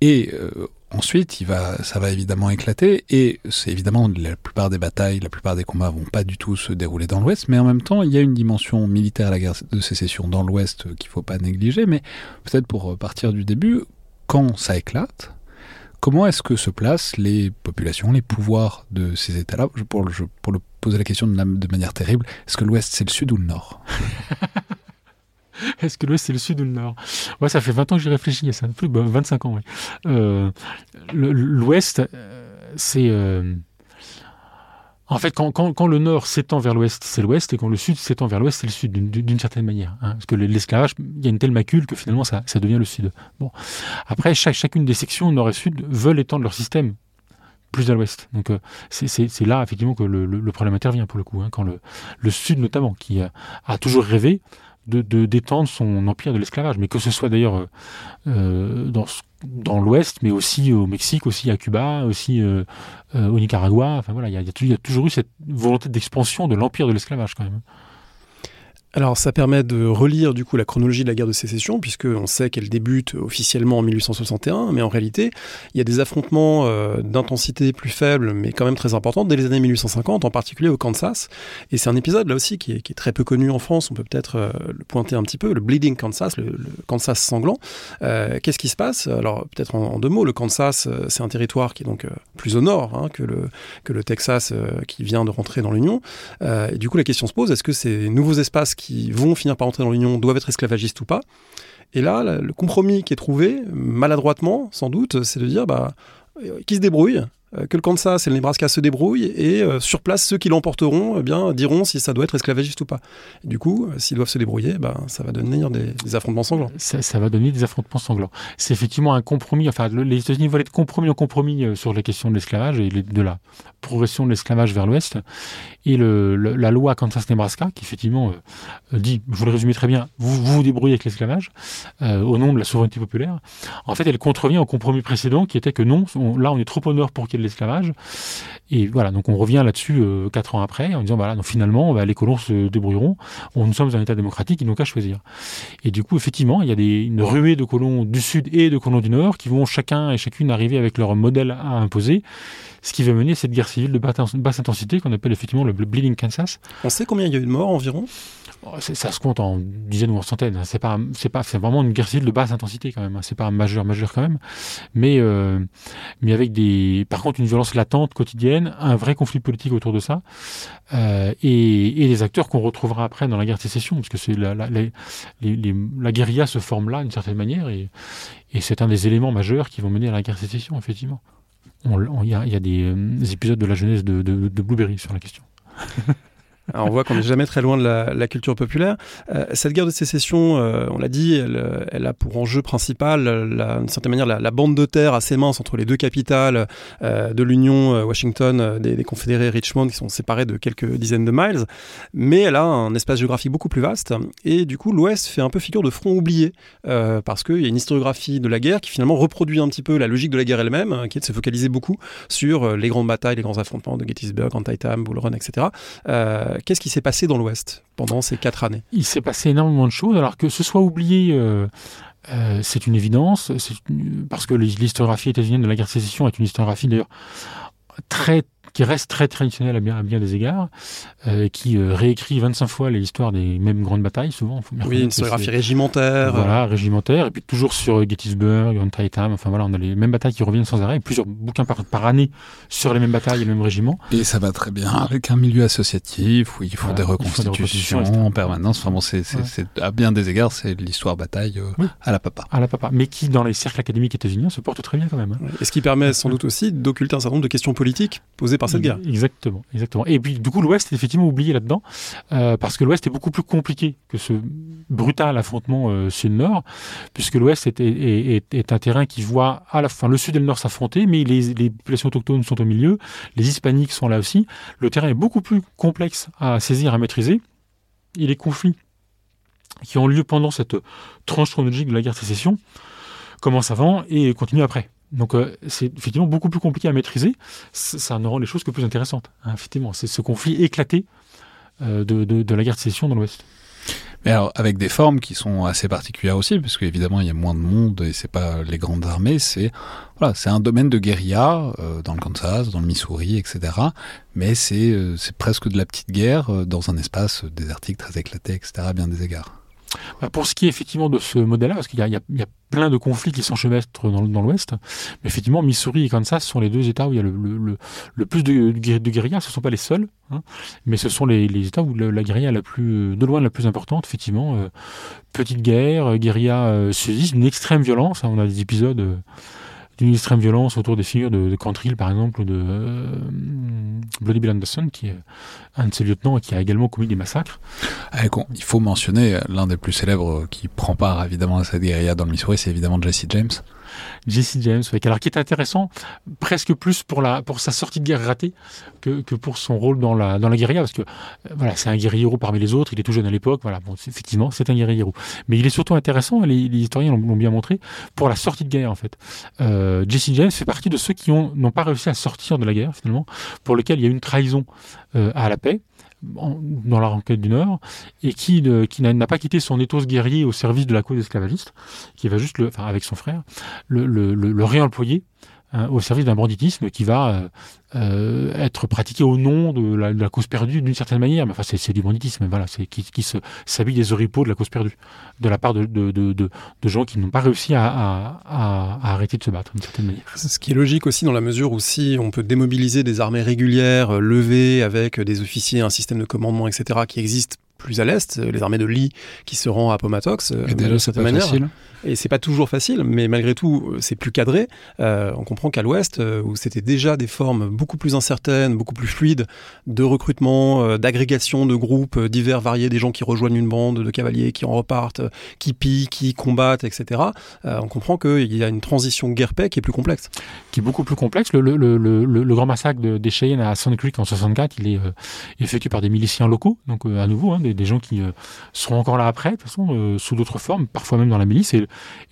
Et euh, ensuite, ça va évidemment éclater, et c'est évidemment la plupart des batailles, la plupart des combats vont pas du tout se dérouler dans l'Ouest, mais en même temps, il y a une dimension militaire à la guerre de sécession dans l'Ouest qu'il faut pas négliger, mais peut-être pour partir du début, quand ça éclate, comment est-ce que se placent les populations, les pouvoirs de ces États-là? Pour, poser la question de manière terrible, est-ce que l'Ouest c'est le Sud ou le Nord? Est-ce que l'Ouest c'est le Sud ou le Nord? Ouais, ça fait 20 ans que j'y réfléchis, ça plus 25 ans, oui. Euh, L'Ouest, euh, c'est... Euh, en fait, quand, le Nord s'étend vers l'Ouest, c'est l'Ouest, et quand le Sud s'étend vers l'Ouest, c'est le Sud, d'une certaine manière. Hein. parce que l'esclavage, il y a une telle macule que finalement, ça, devient le Sud. Après, chacune des sections, Nord et Sud, veulent étendre leur système plus à l'ouest. Donc c'est là effectivement que le, problème intervient pour le coup, hein, quand le, Sud notamment, qui a toujours rêvé, de, d'étendre son empire de l'esclavage, mais que ce soit d'ailleurs euh, dans, dans l'Ouest, mais aussi au Mexique, aussi à Cuba, aussi euh, euh, au Nicaragua. Enfin voilà, il y, a toujours eu cette volonté d'expansion de l'empire de l'esclavage quand même. Alors ça permet de relire du coup la chronologie de la guerre de sécession, puisque on sait qu'elle débute officiellement en 1861, mais en réalité il y a des affrontements euh, d'intensité plus faible, mais quand même très importante dès les années 1850, en particulier au Kansas. Et c'est un épisode là aussi qui est, très peu connu en France, on peut peut-être euh, le pointer un petit peu, le Bleeding Kansas, le, Kansas sanglant. Euh, Qu'est-ce qui se passe? Alors peut-être en, deux mots, le Kansas c'est un territoire qui est donc plus au nord hein, que, le, que le Texas qui vient de rentrer dans l'Union. et du coup la question se pose, est-ce que ces nouveaux espaces vont finir par entrer dans l'Union doivent être esclavagistes ou pas. Et là, le compromis qui est trouvé, maladroitement sans doute, c'est de dire bah, qui se débrouille, euh, que le Kansas et le Nebraska se débrouillent et euh, sur place ceux qui l'emporteront eh bien diront si ça doit être esclavagiste ou pas. Et du coup, euh, s'ils doivent se débrouiller, ben, ça va devenir des, affrontements sanglants. Ça, va donner des affrontements sanglants. C'est effectivement un compromis. Enfin, le, les États-Unis veulent être compromis en compromis sur la question de l'esclavage et de la progression de l'esclavage vers l'Ouest. Et le, la loi Kansas-Nebraska, qui effectivement euh, dit, je vous le résumer très bien, vous vous, débrouillez avec l'esclavage euh, au nom de la souveraineté populaire. En fait, elle contrevient au compromis précédent qui était que non, on, là on est trop au nord pour qu'il y ait de l'esclavage. Et voilà, donc on revient là-dessus euh, quatre ans après en disant, voilà, donc finalement, bah, les colons se débrouilleront. On, nous sommes un État démocratique, ils n'ont qu'à choisir. Et du coup, effectivement, il y a des, une ruée de colons du Sud et de colons du Nord qui vont chacun et chacune arriver avec leur modèle à imposer ce qui va mener cette guerre civile de basse intensité qu'on appelle effectivement le Bleeding Kansas. On sait combien il y a eu de morts environ? Oh, ça se compte en dizaines ou en centaines. C'est pas, c'est pas, c'est vraiment une guerre civile de basse intensité quand même. Hein. C'est pas un majeur, majeur quand même, mais euh, mais avec des, par contre, une violence latente quotidienne, un vrai conflit politique autour de ça, euh, et, et les acteurs qu'on retrouvera après dans la guerre de sécession, parce que c'est la, la, les, les, la guérilla se forme là d'une certaine manière, et, et c'est un des éléments majeurs qui vont mener à la guerre de sécession, effectivement. Il y y a des, des, épisodes de la jeunesse de Blueberry sur la question. On voit qu'on n'est jamais très loin de la, culture populaire. Euh, cette guerre de sécession, euh, on l'a dit, elle, elle, a pour enjeu principal, d'une certaine manière, la, bande de terre assez mince entre les deux capitales euh, de l'Union, euh, Washington, euh, des, confédérés Richmond, qui sont séparés de quelques dizaines de miles. Mais elle a un espace géographique beaucoup plus vaste. Et du coup, l'Ouest fait un peu figure de front oublié, euh, parce qu'il y a une historiographie de la guerre qui finalement reproduit un petit peu la logique de la guerre elle-même, qui est de se focaliser beaucoup sur les grandes batailles, les grands affrontements de Gettysburg, Antietam, Bull Run, etc. Qu'est-ce qui s'est passé dans l'Ouest pendant ces quatre années? Il s'est passé énormément de choses, alors que ce soit oublié. Euh, euh, c'est une évidence, parce que l'historiographie états-unienne de la guerre de sécession est une historiographie d'ailleurs très qui reste très traditionnel à bien, à bien des égards, euh, qui euh, réécrit 25 fois les histoires des mêmes grandes batailles, souvent. Faut oui, une historiographie régimentaire. Voilà, régimentaire, et puis toujours sur Gettysburg, Antietam, enfin voilà, on a les mêmes batailles qui reviennent sans arrêt, plusieurs bouquins par, par année sur les mêmes batailles et les mêmes régiments. Et ça va très bien avec un milieu associatif où il faut voilà, des reconstitutions, des en permanence. Enfin bon, c'est, ouais. à bien des égards, c'est l'histoire bataille euh, oui. à la papa. À la papa, mais qui, dans les cercles académiques états-uniens, se porte très bien quand même. Hein. Et ce qui permet sans doute aussi d'occulter un certain nombre de questions politiques posées par cette guerre. Exactement, exactement. Et puis du coup, l'Ouest est effectivement oublié là-dedans euh, parce que l'Ouest est beaucoup plus compliqué que ce brutal affrontement euh, sud-nord, puisque l'Ouest est, est, est, est, un terrain qui voit à la fin le sud et le nord s'affronter, mais les, les, populations autochtones sont au milieu, les hispaniques sont là aussi. Le terrain est beaucoup plus complexe à saisir, à maîtriser. Et les conflits qui ont lieu pendant cette tranche chronologique de la guerre de sécession commencent avant et continuent après. Donc euh, c'est effectivement beaucoup plus compliqué à maîtriser. Ça ne rend les choses que plus intéressantes. Hein, effectivement, c'est ce conflit éclaté euh, de, de, la guerre de sécession dans l'Ouest. Mais alors avec des formes qui sont assez particulières aussi, parce qu'évidemment il y a moins de monde et c'est pas les grandes armées, c'est voilà, c'est un domaine de guérilla euh, dans le Kansas, dans le Missouri, etc. Mais c'est c'est presque de la petite guerre dans un espace désertique très éclaté, etc. À bien des égards. Bah pour ce qui est effectivement de ce modèle-là, parce qu'il y, a plein de conflits qui s'enchevêtrent dans, l'Ouest, mais effectivement, Missouri et Kansas sont les deux États où il y a le, plus de, de guérilla. Ce ne sont pas les seuls, hein, mais ce sont les, États où la, la guérilla la plus, de loin la plus importante, effectivement. Euh, petite guerre, guérilla euh, une extrême violence. Hein, on a des épisodes. Euh, d'une extrême violence autour des figures de, de par exemple, de euh, Bloody Bill Anderson, qui est un de ses lieutenants et qui a également commis des massacres. Ah, il faut mentionner l'un des plus célèbres qui prend part évidemment à cette guérilla dans le Missouri, c'est évidemment Jesse James. Jesse James, alors qui est intéressant presque plus pour la pour sa sortie de guerre ratée que, que pour son rôle dans la dans la guérilla, parce que euh, voilà, c'est un guerrier parmi les autres. Il est tout jeune à l'époque, voilà. Effectivement, c'est un guerrier mais il est surtout intéressant. Les, les historiens l'ont bien montré pour la sortie de guerre en fait. Euh, Jesse James fait partie de ceux qui n'ont pas réussi à sortir de la guerre finalement, pour lequel il y a eu une trahison euh, à la paix dans la renquête du Nord, et qui, qui n'a pas quitté son éthos guerrier au service de la cause esclavagiste, qui va juste, le, enfin avec son frère, le, le, le réemployer au service d'un banditisme qui va euh, euh, être pratiqué au nom de la, cause perdue d'une certaine manière. Mais enfin, c'est du banditisme, voilà, c'est qui, s'habille des oripeaux de la cause perdue, de la part de, de, de, gens qui n'ont pas réussi à, à, à, arrêter de se battre d'une certaine manière. Ce qui est logique aussi dans la mesure où si on peut démobiliser des armées régulières, euh, levées avec des officiers, un système de commandement, etc., qui existe plus à l'est, les armées de Lee qui se rend à Appomattox. Et déjà, c'est pas facile. Et c'est pas toujours facile, mais malgré tout, c'est plus cadré. Euh, on comprend qu'à l'ouest, euh, où c'était déjà des formes beaucoup plus incertaines, beaucoup plus fluides de recrutement, euh, d'agrégation de groupes divers, variés, des gens qui rejoignent une bande de cavaliers, qui en repartent, qui pillent, qui combattent, etc. on comprend qu'il y a une transition guerre-paix qui est plus complexe. Qui est beaucoup plus complexe. Le, le, le, le grand massacre de, des Cheyennes à Sand Creek en 64, il est effectué par des miliciens locaux, donc à nouveau, hein, des, des, gens qui seront encore là après, de toute façon, sous d'autres formes, parfois même dans la milice. Et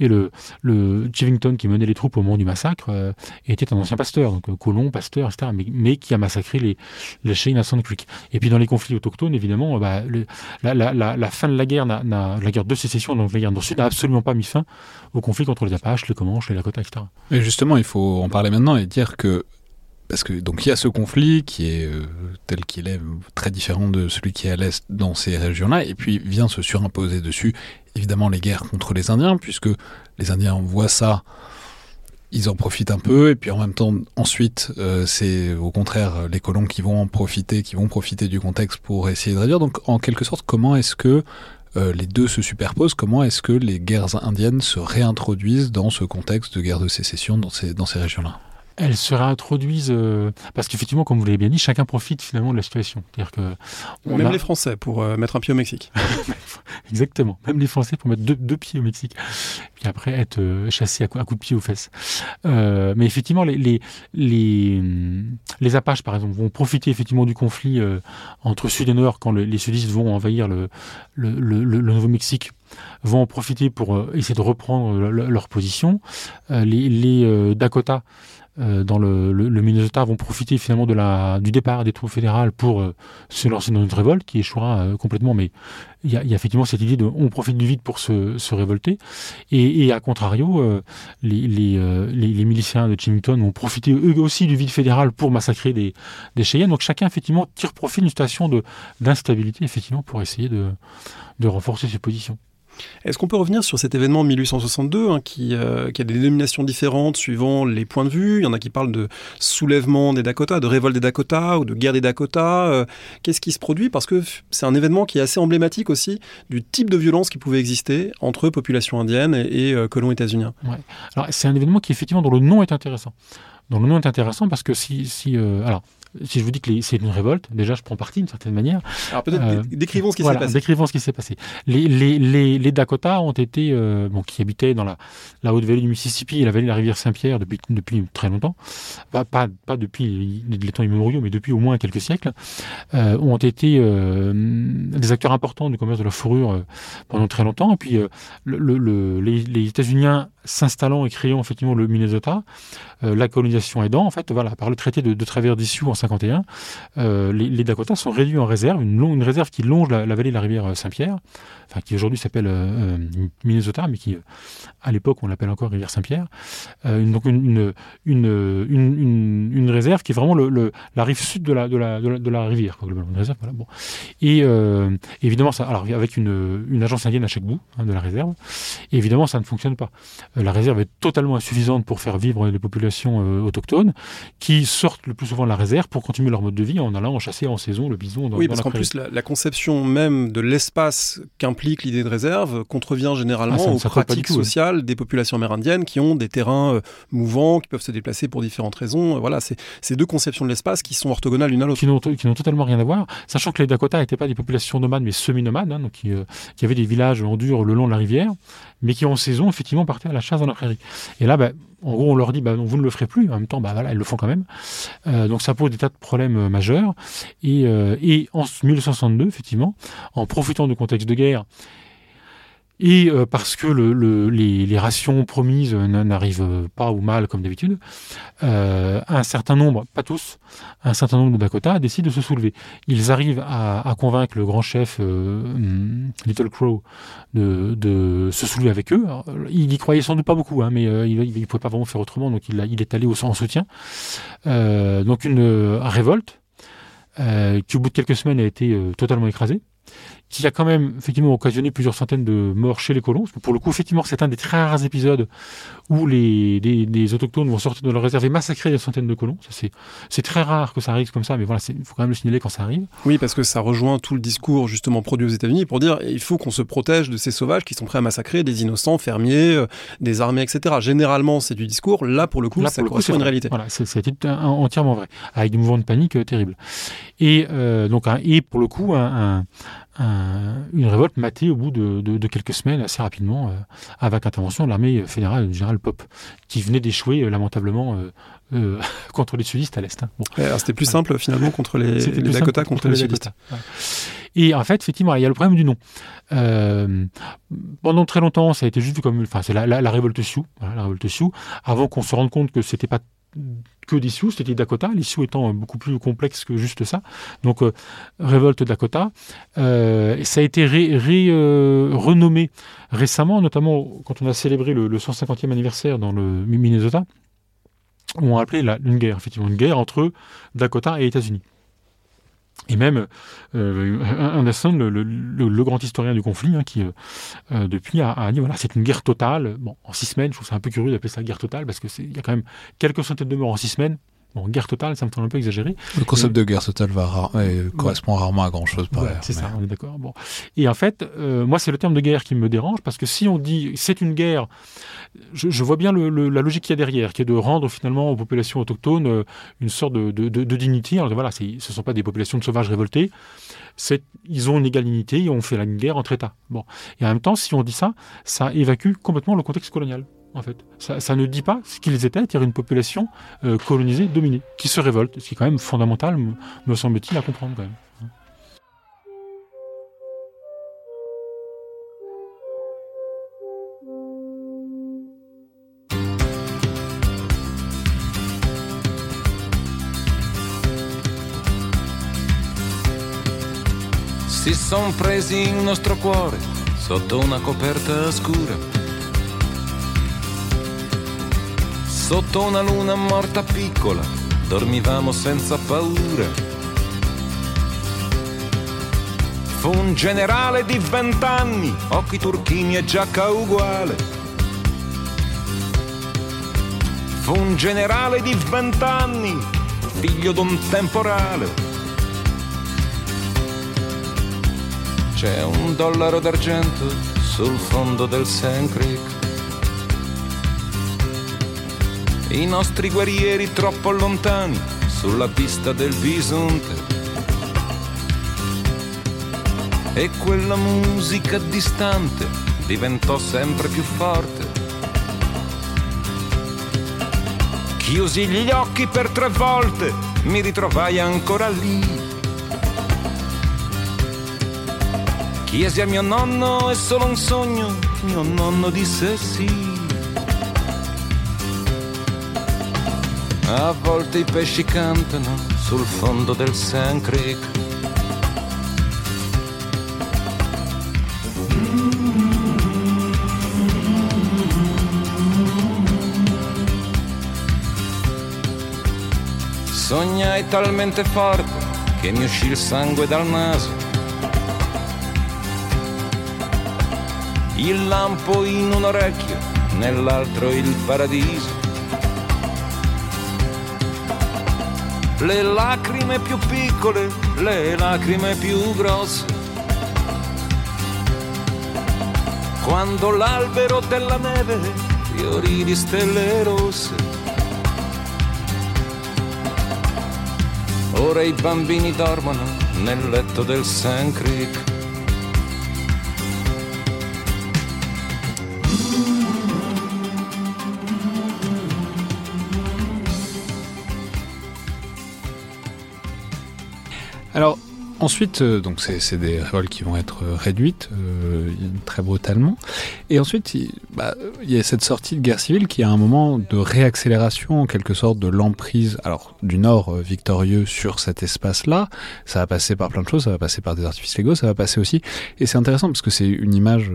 le, le Chivington qui menait les troupes au moment du massacre euh, était un ancien pasteur, donc euh, colon, pasteur, etc., mais, qui a massacré les, les à Sand Creek. Et puis dans les conflits autochtones, évidemment, bah, la, la, fin de la guerre, la guerre de sécession, donc la guerre nord-sud, n'a absolument pas mis fin au conflit contre les Apaches, les Comanches, les Lakota, etc. Et justement, il faut en parler maintenant et dire que parce que donc il y a ce conflit qui est euh, tel qu'il est très différent de celui qui est à l'est dans ces régions-là, et puis vient se surimposer dessus évidemment les guerres contre les Indiens, puisque les Indiens voient ça, ils en profitent un peu, et puis en même temps ensuite euh, c'est au contraire les colons qui vont en profiter, qui vont profiter du contexte pour essayer de réduire. Donc en quelque sorte, comment est-ce que euh, les deux se superposent, comment est-ce que les guerres indiennes se réintroduisent dans ce contexte de guerre de sécession dans ces, dans ces régions-là? Elles se réintroduisent euh, parce qu'effectivement, comme vous l'avez bien dit, chacun profite finalement de la situation. -dire que même les Français pour euh, mettre un pied au Mexique. Exactement, même les Français pour mettre deux, pieds au Mexique, puis après être euh, chassés à, coup, de pied aux fesses. mais effectivement, les, les, les, les, Apaches, par exemple, vont profiter effectivement du conflit entre Sud et Nord quand les Sudistes vont envahir le, le, le, Nouveau-Mexique vont en profiter pour essayer de reprendre leur position. les, les Dakota euh, dans le, Minnesota vont profiter finalement du départ des troupes fédérales pour euh, se lancer dans une révolte qui échouera euh, complètement. Mais il y, a, effectivement cette idée de on profite du vide pour se, révolter. Et, à contrario, les, miliciens de Chimington vont profiter eux aussi du vide fédéral pour massacrer des, des Cheyennes. Donc chacun effectivement tire profit d'une situation d'instabilité effectivement pour essayer de renforcer ses positions. Est-ce qu'on peut revenir sur cet événement 1862 hein, qui, euh, qui, a des dénominations différentes suivant les points de vue? Il y en a qui parlent de soulèvement des Dakota, de révolte des Dakota ou de guerre des Dakota. Euh, qu'est-ce qui se produit? Parce que c'est un événement qui est assez emblématique aussi du type de violence qui pouvait exister entre population indienne et, euh, colons états-uniens. Alors c'est un événement qui effectivement dont le nom est intéressant. Dont le nom est intéressant parce que si, si alors si je vous dis que c'est une révolte, déjà je prends parti d'une certaine manière. Alors peut-être euh, décrivons ce qui s'est passé. Décrivons ce qui s'est passé. Les, les, les, les, Dakota ont été, euh, bon, qui habitaient dans la, la haute vallée du Mississippi et la vallée de la rivière Saint-Pierre depuis, depuis très longtemps, pas, pas, pas depuis les temps immémoriaux, mais depuis au moins quelques siècles, euh, ont été des acteurs importants du commerce de la fourrure pendant très longtemps. Et puis le, le, les, les États-Unis s'installant et créant effectivement le Minnesota, euh, la colonisation aidant, en fait, voilà, par le traité de, de travers d'issue en 51, euh, les, les, Dakota sont réduits en réserve, une, réserve qui longe la, vallée de la rivière euh, Saint-Pierre, enfin qui aujourd'hui s'appelle Minnesota, mais qui à l'époque on l'appelle encore rivière Saint-Pierre. donc une, réserve qui est vraiment la rive sud de la, rivière, globalement, réserve, bon. Et évidemment, ça, alors avec une, agence indienne à chaque bout hein, de la réserve, évidemment ça ne fonctionne pas. La réserve est totalement insuffisante pour faire vivre les populations autochtones, qui sortent le plus souvent de la réserve pour continuer leur mode de vie en allant chasser en saison le bison. Dans, oui, parce qu'en plus la, la, conception même de l'espace qu'implique l'idée de réserve contrevient généralement ah, aux pratiques sociales des populations amérindiennes qui ont des terrains euh, mouvants, qui peuvent se déplacer pour différentes raisons. Voilà, c'est ces deux conceptions de l'espace qui sont orthogonales l'une à l'autre. Qui n'ont totalement rien à voir, sachant que les Dakota n'étaient pas des populations nomades, mais semi-nomades, hein, donc qui, euh, qui, avaient des villages en dur le long de la rivière, mais qui en saison, effectivement, partaient à la, chasse dans la prairie. Et là, bah, en gros, on leur dit, bah, vous ne le ferez plus. En même temps, bah, voilà, elles le font quand même. Euh, donc ça pose des tas de problèmes euh, majeurs. Et, euh, et en 1962, effectivement, en profitant du contexte de guerre, et euh, parce que le, le, les, les, rations promises n'arrivent pas ou mal comme d'habitude, euh, un certain nombre, pas tous, un certain nombre de Dakota décident de se soulever. Ils arrivent à, à convaincre le grand chef euh, Little Crow de, de, se soulever avec eux. Il y croyait sans doute pas beaucoup, hein, mais euh, il ne pouvait pas vraiment faire autrement, donc il, il est allé au, en soutien. Euh, donc une révolte qui au bout de quelques semaines a été totalement écrasée qui a quand même effectivement occasionné plusieurs centaines de morts chez les colons. Parce que pour le coup, effectivement, c'est un des très rares épisodes où les, les, les, autochtones vont sortir de leur réserve et massacrer des centaines de colons. C'est très rare que ça arrive comme ça, mais voilà, il faut quand même le signaler quand ça arrive. Oui, parce que ça rejoint tout le discours justement produit aux États-Unis pour dire il faut qu'on se protège de ces sauvages qui sont prêts à massacrer des innocents, fermiers, euh, des armées, etc. Généralement, c'est du discours. Là, pour le coup, là, ça correspond à une réalité. Voilà, c'est entièrement vrai, avec des mouvements de panique euh, terribles. Et euh, donc, et pour le coup, un, un un, une révolte matée au bout de, de, de quelques semaines, assez rapidement, euh, avec l'intervention de l'armée fédérale du général Pop, qui venait d'échouer euh, lamentablement euh, contre les sudistes à l'Est. Hein. Bon. C'était plus simple finalement contre les, les Dakota contre, contre les, les sudistes. Ouais. Et en fait, effectivement, il y a le problème du nom. Euh, pendant très longtemps, ça a été juste comme, enfin, c'est la, la, la, révolte Sioux, voilà, la révolte Sioux, avant qu'on se rende compte que c'était pas que des Sioux, c'était Dakota, les Sioux étant beaucoup plus complexes que juste ça. Donc, euh, révolte Dakota. Euh, ça a été euh, renommé récemment, notamment quand on a célébré le, le 150e anniversaire dans le Minnesota, où on a appelé une guerre, effectivement, une guerre entre Dakota et États-Unis. Et même euh, Anderson, le, le, grand historien du conflit, hein, qui euh, depuis a, a, dit voilà, c'est une guerre totale. Bon, en six semaines, je trouve ça un peu curieux d'appeler ça guerre totale parce que il y a quand même quelques centaines de morts en six semaines. Bon, guerre totale, ça me semble un peu exagéré. Le concept de guerre totale va correspond rarement à grand chose par ouais, C'est mais... ça, on est d'accord. Bon. Et en fait, euh, moi, c'est le terme de guerre qui me dérange parce que si on dit c'est une guerre, je, je vois bien le, le, la logique qu'il y a derrière, qui est de rendre finalement aux populations autochtones euh, une sorte de, de, de, de dignité. Alors voilà, ce ne sont pas des populations de sauvages révoltés, ils ont une égale dignité et on fait la guerre entre États. Bon. Et en même temps, si on dit ça, ça évacue complètement le contexte colonial en fait. Ça, ne dit pas ce qu'ils étaient, c'est-à-dire une population euh, colonisée, dominée, qui se révolte, ce qui est quand même fondamental, me, semble-t-il, à comprendre quand même. Si coperta scura Sotto una luna morta piccola, dormivamo senza paura. Fu un generale di vent'anni, occhi turchini e giacca uguale. Fu un generale di vent'anni, figlio d'un temporale. C'è un dollaro d'argento sul fondo del Sand Creek. I nostri guerrieri troppo lontani sulla pista del bisonte. E quella musica distante diventò sempre più forte. Chiusi gli occhi per tre volte, mi ritrovai ancora lì. Chiesi a mio nonno, è solo un sogno, mio nonno disse sì. A volte i pesci cantano sul fondo del Sand Creek. Sognai talmente forte che mi uscì il sangue dal naso. Il lampo in un orecchio, nell'altro il paradiso. Le lacrime più piccole, le lacrime più grosse. Quando l'albero della neve fiorì di stelle rosse. Ora i bambini dormono nel letto del Sand Creek. Ensuite, euh, donc c'est des révoltes qui vont être euh, réduites euh, très brutalement. Et ensuite, bah, il, y a cette sortie de guerre civile qui a un moment de réaccélération en quelque sorte de l'emprise, alors du Nord victorieux sur cet espace-là. Ça va passer par plein de choses, ça va passer par des artifices légaux, ça va passer aussi. Et c'est intéressant parce que c'est une image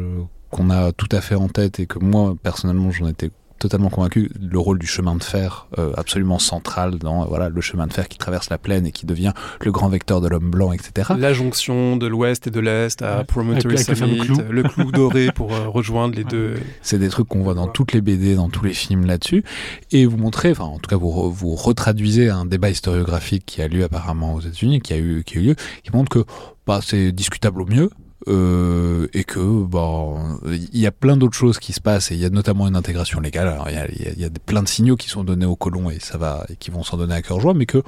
qu'on a tout à fait en tête et que moi personnellement j'en étais totalement convaincu le rôle du chemin de fer euh, absolument central dans voilà le chemin de fer qui traverse la plaine et qui devient le grand vecteur de l'homme blanc, etc. La jonction de l'ouest et de l'est à Promontory Summit, le clou, doré pour euh, rejoindre les deux. C'est des trucs qu'on voit dans toutes les BD, dans tous les films là-dessus, et vous montrez, enfin en tout cas vous, vous retraduisez un débat historiographique qui a lieu apparemment aux États-Unis, qui a eu qui a eu lieu, qui montre que bah, c'est discutable au mieux, euh, et que bon, il y a plein d'autres choses qui se passent et il y a notamment une intégration légale. il y a, y a, plein de signaux qui sont donnés aux colons et ça va et qui vont s'en donner à cœur joie, mais que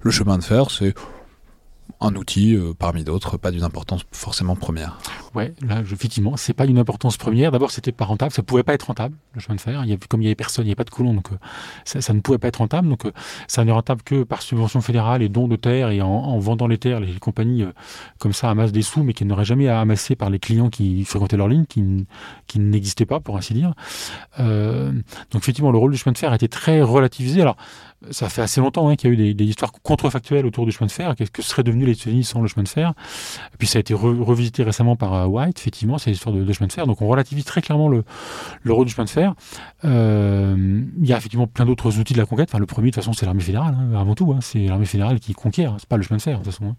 le chemin de fer, c'est un outil euh, parmi d'autres, pas d'une importance forcément première. Ouais, là, effectivement, c'est pas une importance première. D'abord, c'était pas rentable, ça pouvait pas être rentable, le chemin de fer. Il y comme il y avait personne, il n'y avait pas de colons, donc euh, ça, ne pouvait pas être rentable. Donc, euh, ça n'est rentable que par subvention fédérale et dons de terre et en, vendant les terres, les, compagnies comme ça amassent des sous, mais qui n'auraient jamais à amasser par les clients qui fréquentaient leur ligne, qui, qui n'existaient pas, pour ainsi dire. donc, effectivement, le rôle du chemin de fer a été très relativisé. Alors, ça fait assez longtemps hein, qu'il y a eu des, histoires contrefactuelles autour du chemin de fer. Qu'est-ce que seraient devenus les États-Unis sans le chemin de fer? Puis ça a été revisité récemment par euh, White, effectivement, c'est l'histoire de, de, chemin de fer. Donc on relativise très clairement le, rôle du chemin de fer. Euh, il y a effectivement plein d'autres outils de la conquête. Enfin, le premier, de toute façon, c'est l'armée fédérale, hein, avant tout. Hein. c'est l'armée fédérale qui conquiert, c'est pas le chemin de fer, de toute façon.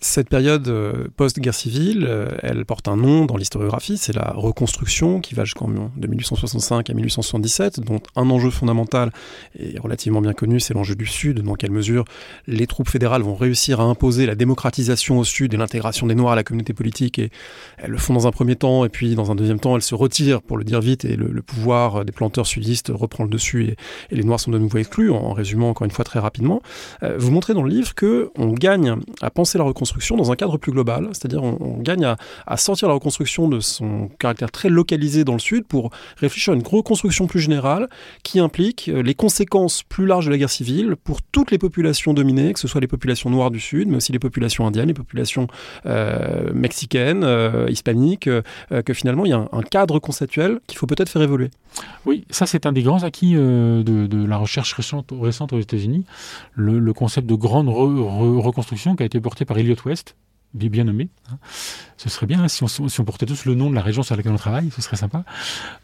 Cette période euh, post-guerre civile, euh, elle porte un nom dans l'historiographie, c'est la reconstruction qui va jusqu'en de 1865 à 1877, dont un enjeu fondamental et relativement bien connu, c'est l'enjeu du Sud, dans quelle mesure les troupes fédérales vont réussir à imposer la démocratisation au Sud et l'intégration des Noirs à la communauté politique, et elles le font dans un premier temps, et puis dans un deuxième temps, elles se retirent, pour le dire vite, et le, pouvoir des planteurs sudistes reprend le dessus, et, les Noirs sont de nouveau exclus, en, résumant encore une fois très rapidement. Euh, vous montrez dans le livre que on gagne à penser la reconstruction dans un cadre plus global, c'est-à-dire on, gagne à, sortir la reconstruction de son caractère très localisé dans le Sud pour réfléchir à une reconstruction plus générale qui implique euh, les conséquences plus larges de la guerre civile pour toutes les populations dominées, que ce soit les populations noires du Sud, mais aussi les populations indiennes, les populations euh, mexicaines, euh, hispaniques, que finalement il y a un, cadre conceptuel qu'il faut peut-être faire évoluer. Oui, ça c'est un des grands acquis de, la recherche récente, récente aux États-Unis, le, concept de grande reconstruction qui a été porté par Elliot West, bien nommé. Hein. Ce serait bien hein, si, on, portait tous le nom de la région sur laquelle on travaille, ce serait sympa.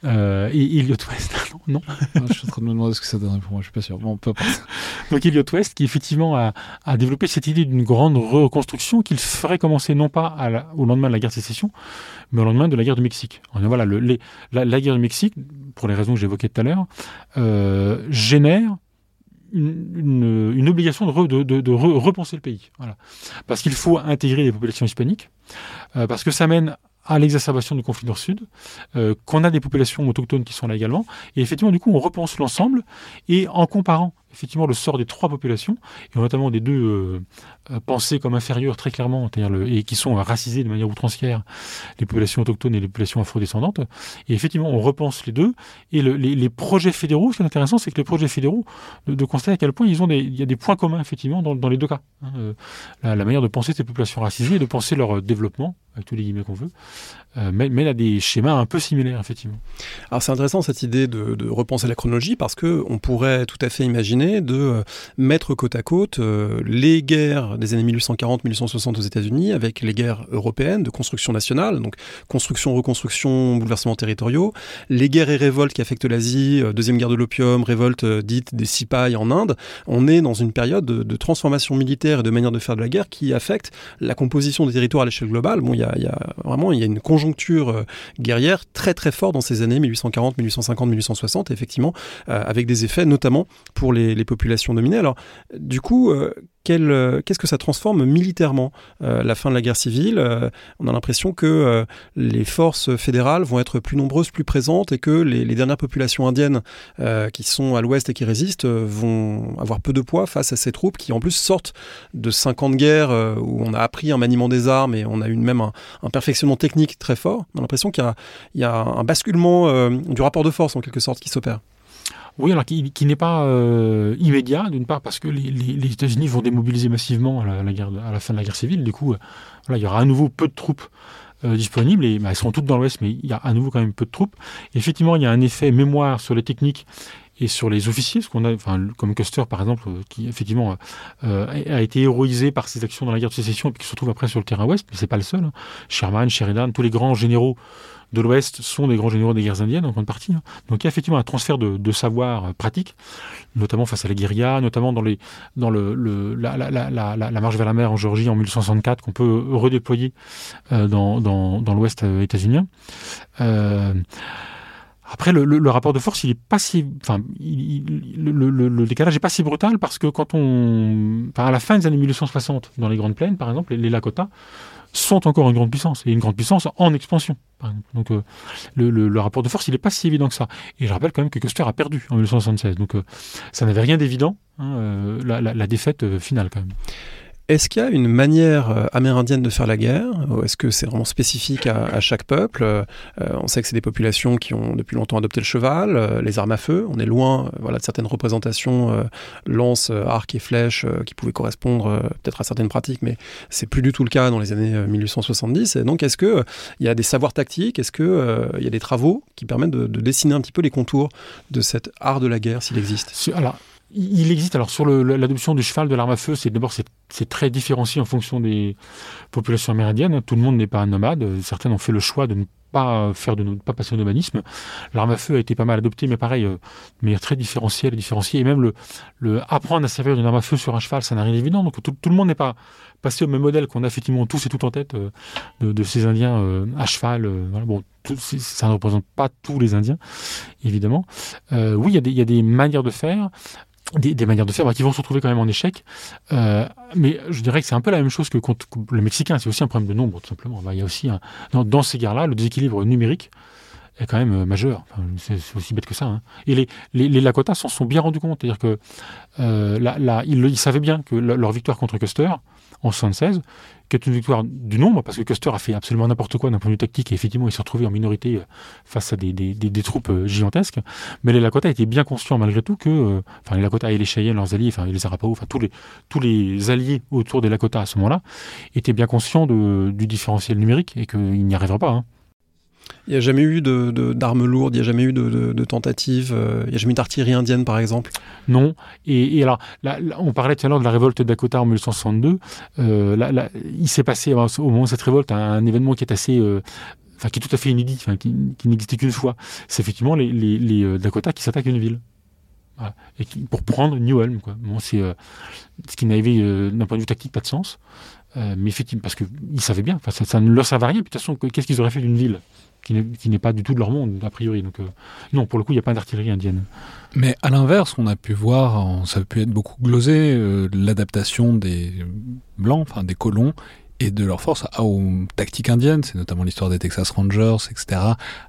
Euh, et Elliot West, non, Je suis en train de me demander ce que ça donnerait pour moi, je suis pas sûr. Bon, peut Donc Elliot West, qui effectivement a, développé cette idée d'une grande reconstruction qu'il ferait commencer non pas au lendemain de la guerre de sécession, mais au lendemain de la guerre du Mexique. Voilà, le, la, guerre du Mexique, pour les raisons que j'évoquais tout à l'heure, euh, génère une, obligation de, repenser le pays. Parce qu'il faut intégrer les populations hispaniques, euh, parce que ça mène à l'exacerbation du conflit nord-sud, euh, qu'on a des populations autochtones qui sont là également, et effectivement, du coup, on repense l'ensemble, et en comparant effectivement le sort des trois populations, et notamment des deux euh, euh, pensées comme inférieures très clairement, et qui sont racisées de manière outrancière, les populations autochtones et les populations afrodescendantes. Et effectivement, on repense les deux. Et les, projets fédéraux, ce qui est intéressant, c'est que les projets fédéraux, de, constater à quel point ils ont des, il y a des points communs, effectivement, dans, les deux cas. Hein. Euh, la, manière de penser ces populations racisées et de penser leur développement, avec tous les guillemets qu'on veut, mène à des schémas un peu similaires, effectivement. Alors c'est intéressant cette idée de, de repenser la chronologie, parce qu'on pourrait tout à fait imaginer de euh, mettre côte à côte euh, les guerres des années 1840-1860 aux États-Unis avec les guerres européennes de construction nationale, donc construction, reconstruction, bouleversements territoriaux, les guerres et révoltes qui affectent l'Asie, euh, deuxième guerre de l'opium, révolte dite des Sipais en Inde. On est dans une période de, transformation militaire et de manière de faire de la guerre qui affecte la composition des territoires à l'échelle globale. Bon, il y a, vraiment y a une conjoncture guerrière très très forte dans ces années 1840, 1850, 1860, effectivement, avec des effets notamment pour les, les, populations dominées. Alors, du coup, euh, euh, qu'est-ce que ça transforme militairement euh, La fin de la guerre civile, on a l'impression que les forces fédérales vont être plus nombreuses, plus présentes, et que les, dernières populations indiennes qui sont à l'ouest et qui résistent vont avoir peu de poids face à ces troupes qui, en plus, sortent de 50 guerres où on a appris un maniement des armes et on a eu même un, perfectionnement technique très fort. On a l'impression qu'il y, y, a un basculement du rapport de force, en quelque sorte, qui s'opère. Oui, alors qui, n'est pas euh, immédiat, d'une part parce que les, États-Unis vont démobiliser massivement à la, fin de la guerre civile. Du coup, il y aura à nouveau peu de troupes disponibles. Et, bah, elles seront toutes dans l'Ouest, mais il y a à nouveau quand même peu de troupes. effectivement, il y a un effet mémoire sur les techniques et sur les officiers, ce qu'on a, enfin, comme Custer par exemple, euh, qui effectivement euh, a été héroïsé par ses actions dans la guerre de sécession et puis qui se retrouve après sur le terrain ouest, mais c'est pas le seul. Hein. Sherman, Sheridan, tous les grands généraux de l'Ouest sont des grands généraux des guerres indiennes en grande partie. Hein. Donc il y a effectivement un transfert de, savoir euh, pratique, notamment face à la guérilla, notamment dans, les, la, marche vers la mer en Géorgie en 1864 qu'on peut redéployer dans, dans, dans l'Ouest états-unien. Après, le, rapport de force, il est pas si, enfin, le, décalage n'est pas si brutal parce que quand on, à la fin des années 1860, dans les Grandes Plaines, par exemple, les, Lakota sont encore une grande puissance et une grande puissance en expansion. Donc, euh, le, rapport de force, il n'est pas si évident que ça. Et je rappelle quand même que Custer a perdu en 1876, donc euh, ça n'avait rien d'évident, hein, euh, la, la, défaite finale quand même. Est-ce qu'il y a une manière euh, amérindienne de faire la guerre ou est-ce que c'est vraiment spécifique à, chaque peuple? Euh, On sait que c'est des populations qui ont depuis longtemps adopté le cheval, euh, les armes à feu. On est loin voilà, de certaines représentations lance, arc et flèche qui pouvaient correspondre peut-être à certaines pratiques, mais c'est plus du tout le cas dans les années 1870. Et donc est-ce qu'il il y a des savoirs tactiques? Est-ce qu'il il y a des travaux qui permettent de, dessiner un petit peu les contours de cet art de la guerre s'il existe? Il existe, alors sur l'adoption du cheval, de l'arme à feu, c'est d'abord c'est très différencié en fonction des populations amérindiennes. Tout le monde n'est pas un nomade. Certains ont fait le choix de ne pas faire de pas passer au nomadisme. L'arme à feu a été pas mal adoptée, mais pareil, euh, de manière très différentielle, différenciée. Et même le, apprendre à servir d'une arme à feu sur un cheval, ça n'a rien d'évident. Donc tout, le monde n'est pas passé au même modèle qu'on a effectivement tous et tout en tête euh, de, ces Indiens euh, à cheval. Bon, ça ne représente pas tous les Indiens, évidemment. oui, il y, a des manières de faire des, manières de faire qui vont se retrouver quand même en échec. Euh, mais je dirais que c'est un peu la même chose que contre le Mexicain. C'est aussi un problème de nombre, tout simplement. Il y a aussi, un, dans, ces guerres-là, le déséquilibre numérique est quand même euh, majeur. c'est aussi bête que ça. Hein. Et les, les, s'en sont bien rendus compte. C'est-à-dire que euh, ils, savaient bien que leur victoire contre Custer, en 76, qui une victoire du nombre, parce que Custer a fait absolument n'importe quoi d'un point de vue tactique, et effectivement, il s'est retrouvé en minorité euh, face à des, troupes euh, gigantesques. Mais les Lakota étaient bien conscients, malgré tout, que, euh, enfin, les Lakota et les Cheyennes, leurs alliés, enfin, les Arapaho, enfin, tous les, alliés autour des Lakota à ce moment-là, étaient bien conscients du différentiel numérique et qu'ils n'y arriveraient pas. Hein. Il n'y a jamais eu d'armes lourdes, il n'y a jamais eu de, tentatives, euh, il n'y a jamais eu d'artillerie indienne par exemple Non. Et, alors, on parlait tout à l'heure de la révolte Dakota en 1962. Euh, il s'est passé au moment de cette révolte un, événement qui est assez. Euh, enfin, qui est tout à fait inédit, qui, n'existait qu'une fois. C'est effectivement les, Dakota qui s'attaquent à une ville. Pour prendre New Ulm. Quoi. c'est ce qui n'avait, d'un point de vue tactique, pas de sens. Mais effectivement, parce qu'ils savaient bien, ça, ça, ne leur servait à rien. Puis, de toute façon, qu'est-ce qu'ils auraient fait d'une ville qui n'est pas du tout de leur monde, a priori? Donc, euh, non, pour le coup, il n'y a pas d'artillerie indienne. Mais à l'inverse, on a pu voir, ça a pu être beaucoup glosé, euh, l'adaptation des blancs, enfin des colons, et de leur force aux tactiques indiennes, c'est notamment l'histoire des Texas Rangers, etc.,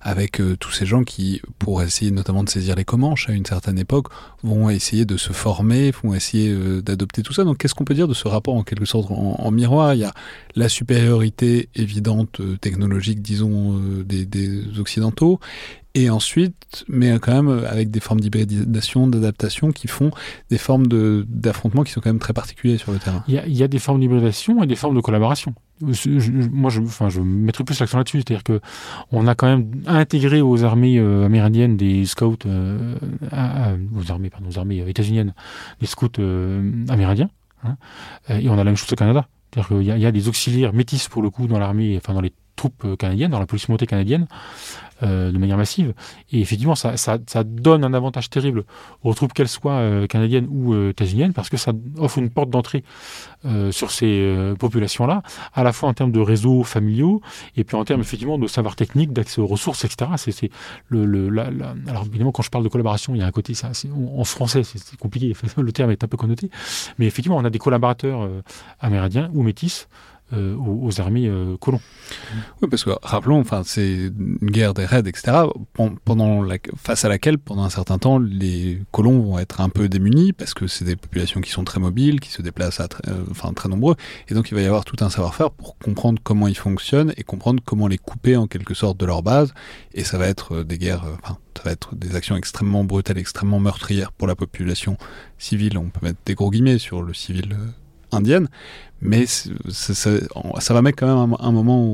avec euh, tous ces gens qui, pour essayer notamment de saisir les Comanches à une certaine époque, vont essayer de se former, vont essayer euh, d'adopter tout ça. Donc qu'est-ce qu'on peut dire de ce rapport en quelque sorte en, miroir? Il y a la supériorité évidente euh, technologique, disons, des, des Occidentaux, et ensuite, mais quand même avec des formes d'hybridation, d'adaptation qui font des formes d'affrontement qui sont quand même très particulières sur le terrain. Il y, a, des formes d'hybridation et des formes de collaboration. moi, je, enfin, je mettrai plus l'accent là-dessus, c'est-à-dire que on a quand même intégré aux armées euh, amérindiennes des scouts, euh, aux armées, pardon, aux armées états-uniennes, des scouts euh, amérindiens, hein, et on a la même chose au Canada. C'est-à-dire qu'il y, y, a des auxiliaires métis pour le coup dans l'armée, enfin dans les troupes canadiennes, dans la police montée canadienne, euh, de manière massive. Et effectivement, ça, ça, donne un avantage terrible aux troupes, qu'elles soient euh, canadiennes ou euh, parce que ça offre une porte d'entrée sur ces populations-là, à la fois en termes de réseaux familiaux, et puis en termes effectivement de savoir technique, d'accès aux ressources, etc. Le, Alors évidemment, quand je parle de collaboration, il y a un côté, en français, c'est, compliqué, le terme est un peu connoté, mais effectivement, on a des collaborateurs amérindiens ou métis euh, aux, armées euh, colons. Oui, parce que rappelons, enfin, c'est une guerre des raids, etc. Pendant face à laquelle, pendant un certain temps, les colons vont être un peu démunis parce que c'est des populations qui sont très mobiles, qui se déplacent très, euh, enfin, très nombreux, et donc il va y avoir tout un savoir-faire pour comprendre comment ils fonctionnent et comprendre comment les couper en quelque sorte de leur base. Et ça va être des guerres, ça va être des actions extrêmement brutales, extrêmement meurtrières pour la population civile. On peut mettre des gros guillemets sur le civil indienne, mais ça, va mettre quand même un, moment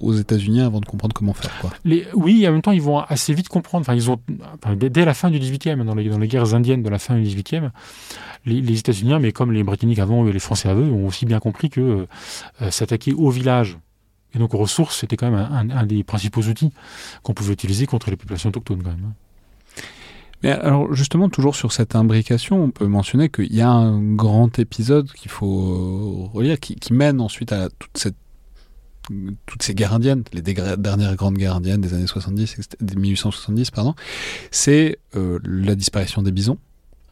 aux, États-Unis avant de comprendre comment faire. Les, oui, en même temps, ils vont assez vite comprendre. Enfin, ils ont, dès, la fin du 18e, dans les, dans les, guerres indiennes de la fin du 18e, les, États-Unis, mais comme les Britanniques avant et les Français avant eux, ont aussi bien compris que euh, s'attaquer au village et donc aux ressources, c'était quand même un, un, des principaux outils qu'on pouvait utiliser contre les populations autochtones. Quand même. Mais alors justement, toujours sur cette imbrication, on peut mentionner qu'il y a un grand épisode qu'il faut relire, qui, mène ensuite à toutes ces guerres indiennes, les dernières grandes guerres indiennes des années 70, 1870, pardon, c'est euh, la disparition des bisons.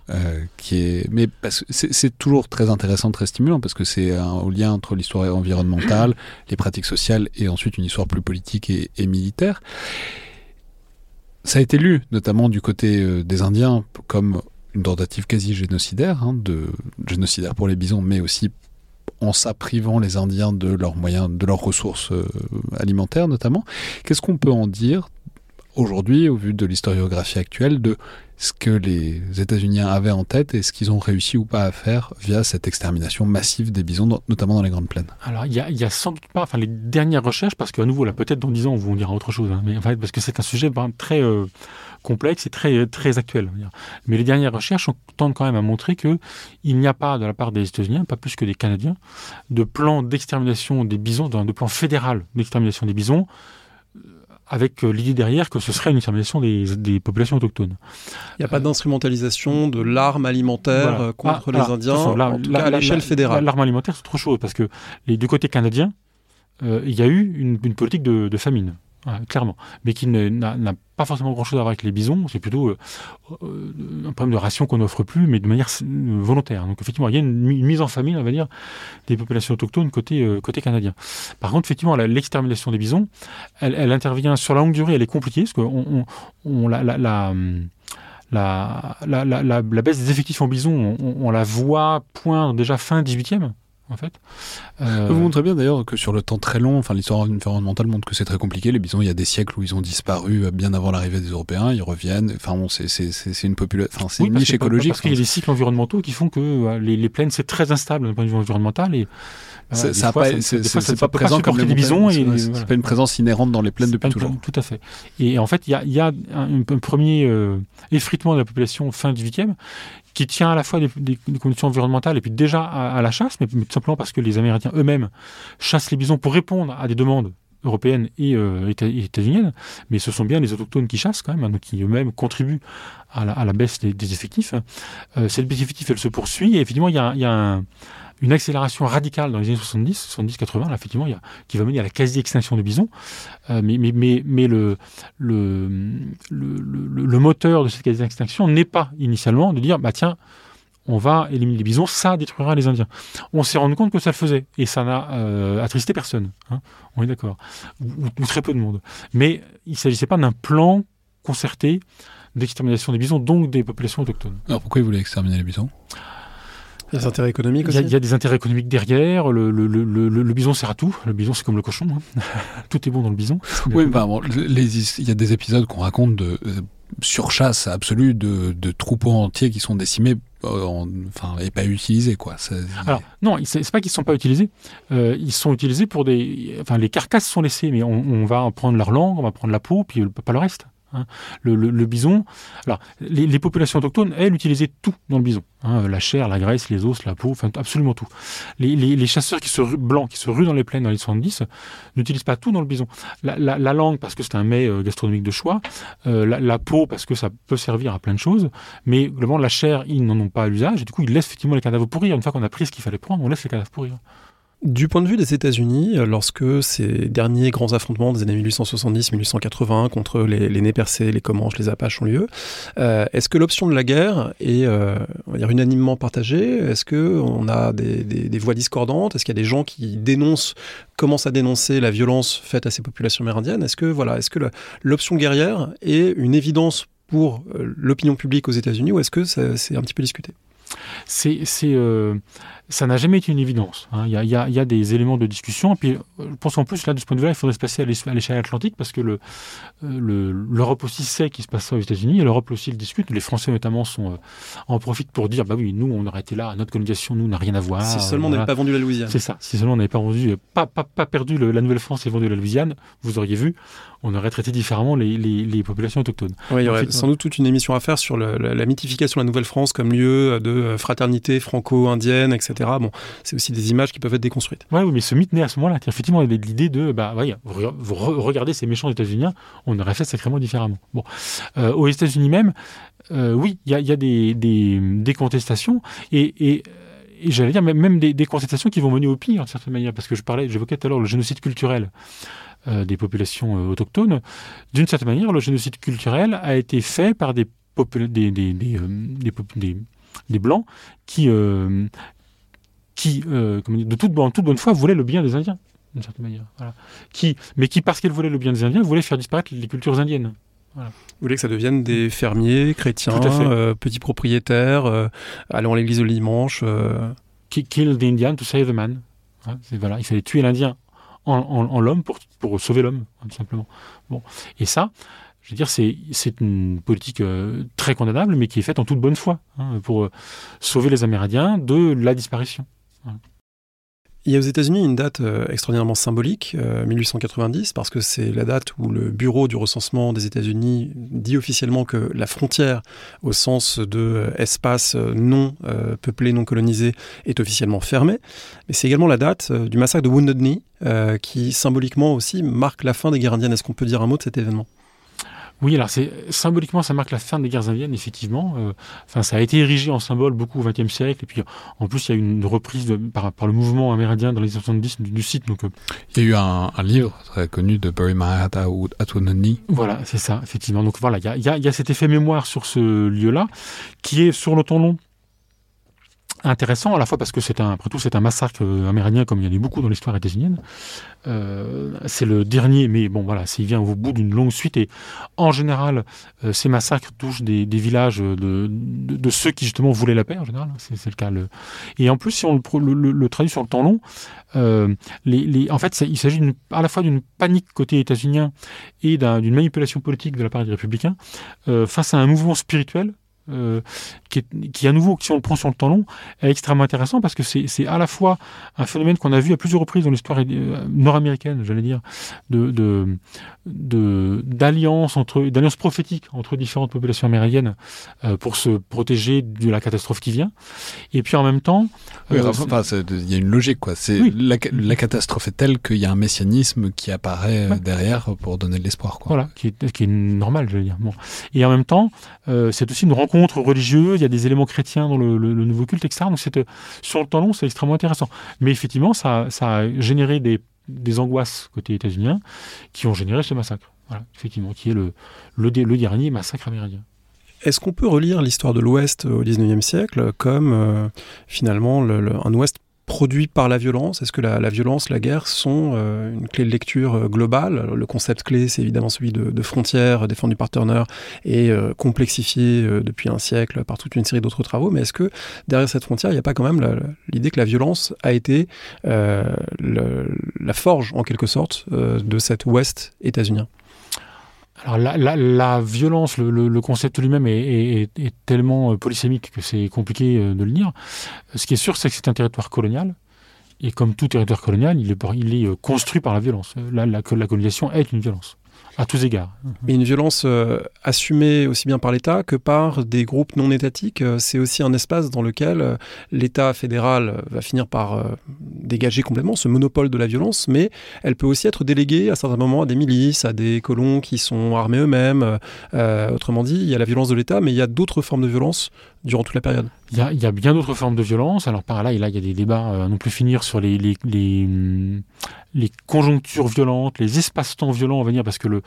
Euh, qui est, mais c'est toujours très intéressant, très stimulant parce que c'est un lien entre l'histoire environnementale, les pratiques sociales et ensuite une histoire plus politique et militaire. Ça a été lu, notamment du côté euh, des Indiens, comme une tentative quasi génocidaire, hein, de génocidaire pour les bisons, mais aussi en s'apprivant les Indiens de leurs moyens, de leurs ressources euh, alimentaires notamment. Qu'est-ce qu'on peut en dire aujourd'hui, au vu de l'historiographie actuelle, de ce que les États-Unis avaient en tête et ce qu'ils ont réussi ou pas à faire via cette extermination massive des bisons, notamment dans les grandes plaines Alors, il y a, sans doute pas, enfin, les dernières recherches, parce qu'à nouveau, là, peut-être dans 10 ans, on vous dira autre chose, hein, mais en fait, parce que c'est un sujet très euh, complexe et très, très actuel. Mais les dernières recherches tentent quand même à montrer qu'il n'y a pas, de la part des États-Unis, pas plus que des Canadiens, de plan d'extermination des bisons, de plan fédéral d'extermination des bisons avec euh, l'idée derrière que ce serait une extermination des, populations autochtones. Il n'y a pas d'instrumentalisation de l'arme alimentaire euh, contre ah, les Indiens, en tout cas à l'échelle fédérale. L'arme alimentaire, c'est autre chose, parce que les, du côté canadien, euh, il y a eu une, politique de famine clairement, mais qui n'a pas forcément grand-chose à voir avec les bisons, c'est plutôt euh, euh, un problème de ration qu'on n'offre plus, mais de manière euh, volontaire. Donc effectivement, il y a une, mise en famille, on va dire, des populations autochtones côté, côté canadien. Par contre, effectivement, l'extermination des bisons, elle, intervient sur la longue durée, elle est compliquée, parce que on, on, la, la, la la, la, la, la, baisse des effectifs en bison, on, on, la voit poindre déjà fin 18e en fait. Euh... Vous montrez bien d'ailleurs que sur le temps très long, enfin l'histoire environnementale montre que c'est très compliqué. Les bisons, il y a des siècles où ils ont disparu euh, bien avant l'arrivée des Européens, ils reviennent. Enfin bon, c'est une population, enfin c'est une niche écologique. Parce qu'il y a des cycles environnementaux qui font que euh, les, les plaines c'est très instable d'un point de vue environnemental et pas, c'est pas présent comme les bisons. C'est pas une présence inhérente dans les plaines depuis toujours. Tout à fait. Et en fait, il y a, y a un, premier euh, effritement de la population fin 18e qui tient à la fois des, conditions environnementales et puis déjà à, la chasse, mais, tout simplement parce que les Amérindiens eux-mêmes chassent les bisons pour répondre à des demandes européennes et, euh, états-uniennes, mais ce sont bien les autochtones qui chassent quand même, hein, qui eux-mêmes contribuent à la, baisse des, effectifs. Euh, cette baisse d'effectifs, elle se poursuit et effectivement, il y a un une accélération radicale dans les années 70, 70-80, effectivement, qui va mener à la quasi-extinction du bison. Euh, mais le, moteur de cette quasi-extinction n'est pas initialement de dire, bah tiens, on va éliminer les bisons, ça détruira les Indiens. On s'est rendu compte que ça le faisait, et ça n'a euh, attristé personne, hein, on est d'accord, ou, très peu de monde. Mais il ne s'agissait pas d'un plan concerté d'extermination des bisons, donc des populations autochtones. Alors pourquoi ils voulaient exterminer les bisons? Des intérêts économiques aussi. Il y, a, des intérêts économiques derrière. Le, le, le, le, bison sert à tout. Le bison, c'est comme le cochon. Hein. tout est bon dans le bison. Oui, bah, bon, il y a des épisodes qu'on raconte de euh, surchasse absolue de, de, troupeaux entiers qui sont décimés euh, enfin, et pas utilisés. Quoi. Alors, non, c'est pas qu'ils ne sont pas utilisés. Euh, ils sont utilisés pour des. Enfin, les carcasses sont laissées, mais on, on va prendre leur langue, on va prendre la peau, puis pas le reste. Hein. Le, bison, alors les, populations autochtones, elles, utilisaient tout dans le bison. Hein. la chair, la graisse, les os, la peau, enfin absolument tout. Les, chasseurs qui se, blancs qui se ruent dans les plaines dans les 70 n'utilisent pas tout dans le bison. La, langue, parce que c'est un mets euh, gastronomique de choix, euh, la, peau, parce que ça peut servir à plein de choses, mais globalement, la chair, ils n'en ont pas à l'usage, et du coup, ils laissent effectivement les cadavres pourrir. Une fois qu'on a pris ce qu'il fallait prendre, on laisse les cadavres pourrir. Du point de vue des États-Unis, lorsque ces derniers grands affrontements des années 1870-1880 contre les, les Nez percés, les Comanches, les Apaches ont lieu, euh, est-ce que l'option de la guerre est euh, on va dire unanimement partagée? Est-ce qu'on a des, voix discordantes? Est-ce qu'il y a des gens qui dénoncent, commencent à dénoncer la violence faite à ces populations amérindiennes? Est-ce que, voilà, est -ce que l'option guerrière est une évidence pour euh, l'opinion publique aux États-Unis ou est-ce que c'est un petit peu discuté? C'est, euh, ça n'a jamais été une évidence. Hein. Il, y a, y a, y, a, des éléments de discussion. Et puis, je pense qu'en plus, là, de ce point de vue-là, il faudrait se passer à l'échelle atlantique parce que le, euh, l'Europe aussi sait qu'il se passe ça aux États-Unis et l'Europe aussi le discute. Les Français, notamment, sont, euh, en profitent pour dire bah oui, nous, on aurait été là, notre colonisation, nous, n'a rien à voir. Si seulement on n'avait pas vendu la Louisiane. C'est ça. Si seulement on n'avait pas vendu, pas, pas, pas perdu le, la Nouvelle-France et vendu la Louisiane, vous auriez vu, on aurait traité différemment les, les, les populations autochtones. Oui, il y aurait sans doute toute une émission à faire sur le, la, la, mythification de la Nouvelle-France comme lieu de fraternité franco-indienne, etc. Bon, c'est aussi des images qui peuvent être déconstruites. Ouais, oui, mais ce mythe naît à ce moment-là. Effectivement, il y avait l'idée de, bah, vous regardez ces méchants états-unis, on aurait fait sacrément différemment. Bon, euh, aux États-Unis même, euh, oui, il y, y a, des, des, contestations et, et j'allais dire même des, des, contestations qui vont mener au pire, d'une certaine manière, parce que je parlais, j'évoquais tout à l'heure le génocide culturel euh, des populations autochtones. D'une certaine manière, le génocide culturel a été fait par des, des, des, des, blancs qui, qui euh, de toute, en toute bonne foi, voulaient le bien des Indiens, d'une certaine manière. Voilà. Qui, mais qui, parce qu'ils voulaient le bien des Indiens, voulaient faire disparaître les cultures indiennes. Voilà. Vous voulez que ça devienne des fermiers, chrétiens, euh, petits propriétaires, euh, allant à l'église le dimanche. Euh... Kill the Indian to save the man. Voilà, il fallait tuer l'Indien en, en, en l'homme pour, pour sauver l'homme, tout simplement. Bon. Et ça, je veux dire, c'est, c'est une politique euh, très condamnable, mais qui est faite en toute bonne foi, hein, pour euh, sauver les Amérindiens de la disparition. Il y a aux États-Unis une date euh, extraordinairement symbolique, euh, 1890, parce que c'est la date où le bureau du recensement des États-Unis dit officiellement que la frontière, au sens de euh, espace non euh, peuplé, non colonisé, est officiellement fermée. Mais c'est également la date euh, du massacre de Wounded Knee, euh, qui symboliquement aussi marque la fin des guerres indiennes. Est-ce qu'on peut dire un mot de cet événement? Oui, alors c'est symboliquement ça marque la fin des guerres indiennes, effectivement. Euh, enfin, ça a été érigé en symbole beaucoup au XXe siècle, et puis en plus il y a eu une reprise de, par, par, le mouvement amérindien dans les années 70 du, du site. Donc, euh... il y a eu un, un, livre très connu de Bury My Heart at Wounded Voilà, c'est ça, effectivement. Donc voilà, il y a, y, a, y a, cet effet mémoire sur ce lieu-là, qui est sur le temps long intéressant à la fois parce que c'est un, après tout, c'est un massacre amérindien comme il y en a eu beaucoup dans l'histoire états-unienne. Euh, c'est le dernier, mais bon voilà, il vient au bout d'une longue suite et en général, euh, ces massacres touchent des, villages de, de, ceux qui justement voulaient la paix en général. C'est, c'est le cas. Le... Et en plus, si on le, traduit sur le temps long, euh, les, les, en fait, il s'agit à la fois d'une panique côté états-unien et d'une manipulation politique de la part des républicains euh, face à un mouvement spirituel euh, qui, est, qui, à nouveau, si on le prend sur le temps long, est extrêmement intéressant parce que c'est à la fois un phénomène qu'on a vu à plusieurs reprises dans l'histoire euh, nord-américaine, j'allais dire, de, de, d'alliances entre d'alliances prophétiques entre différentes populations amérindiennes euh, pour se protéger de la catastrophe qui vient. Et puis en même temps oui, euh, enfin, il y a une logique quoi. C'est oui. la, la, catastrophe est telle qu'il y a un messianisme qui apparaît ouais. derrière pour donner de l'espoir quoi. Voilà qui est, qui est normal je veux dire. Bon. Et en même temps c'est aussi une rencontre religieuse il y a des éléments chrétiens dans le, nouveau culte etc donc sur le temps long c'est extrêmement intéressant mais effectivement ça a généré des angoisses côté états-unien qui ont généré ce massacre. Effectivement, qui est le, dernier massacre amérindien. Est-ce qu'on peut relire l'histoire de l'Ouest au XIXe siècle comme euh, finalement le, le, un Ouest produit par la violence? Est-ce que la, violence, la guerre sont euh, une clé de lecture euh, globale? Le concept clé, c'est évidemment celui de, frontières défendu par Turner et euh, complexifié euh, depuis un siècle par toute une série d'autres travaux. Mais est-ce que derrière cette frontière, il n'y a pas quand même l'idée que la violence a été la forge, en quelque sorte, de cet Ouest états-unien? Alors la, la, la violence, le, le, concept lui-même est, est, tellement polysémique que c'est compliqué de le lire. Ce qui est sûr, c'est que c'est un territoire colonial. Et comme tout territoire colonial, il est, il est construit par la violence. La, la, la colonisation est une violence à tous égards. Et une violence euh, assumée aussi bien par l'État que par des groupes non étatiques. Euh, c'est aussi un espace dans lequel euh, l'État fédéral va finir par dégager complètement ce monopole de la violence, mais elle peut aussi être déléguée à certains moments à des milices, à des colons qui sont armés eux-mêmes. Autrement dit, il y a la violence de l'État, mais il y a d'autres formes de violence durant toute la période. Il y a, bien d'autres formes de violence. Alors par là, il y a des débats à non plus finir sur les, les, les, les conjonctures violentes, les espaces-temps violents, on va dire, parce que le,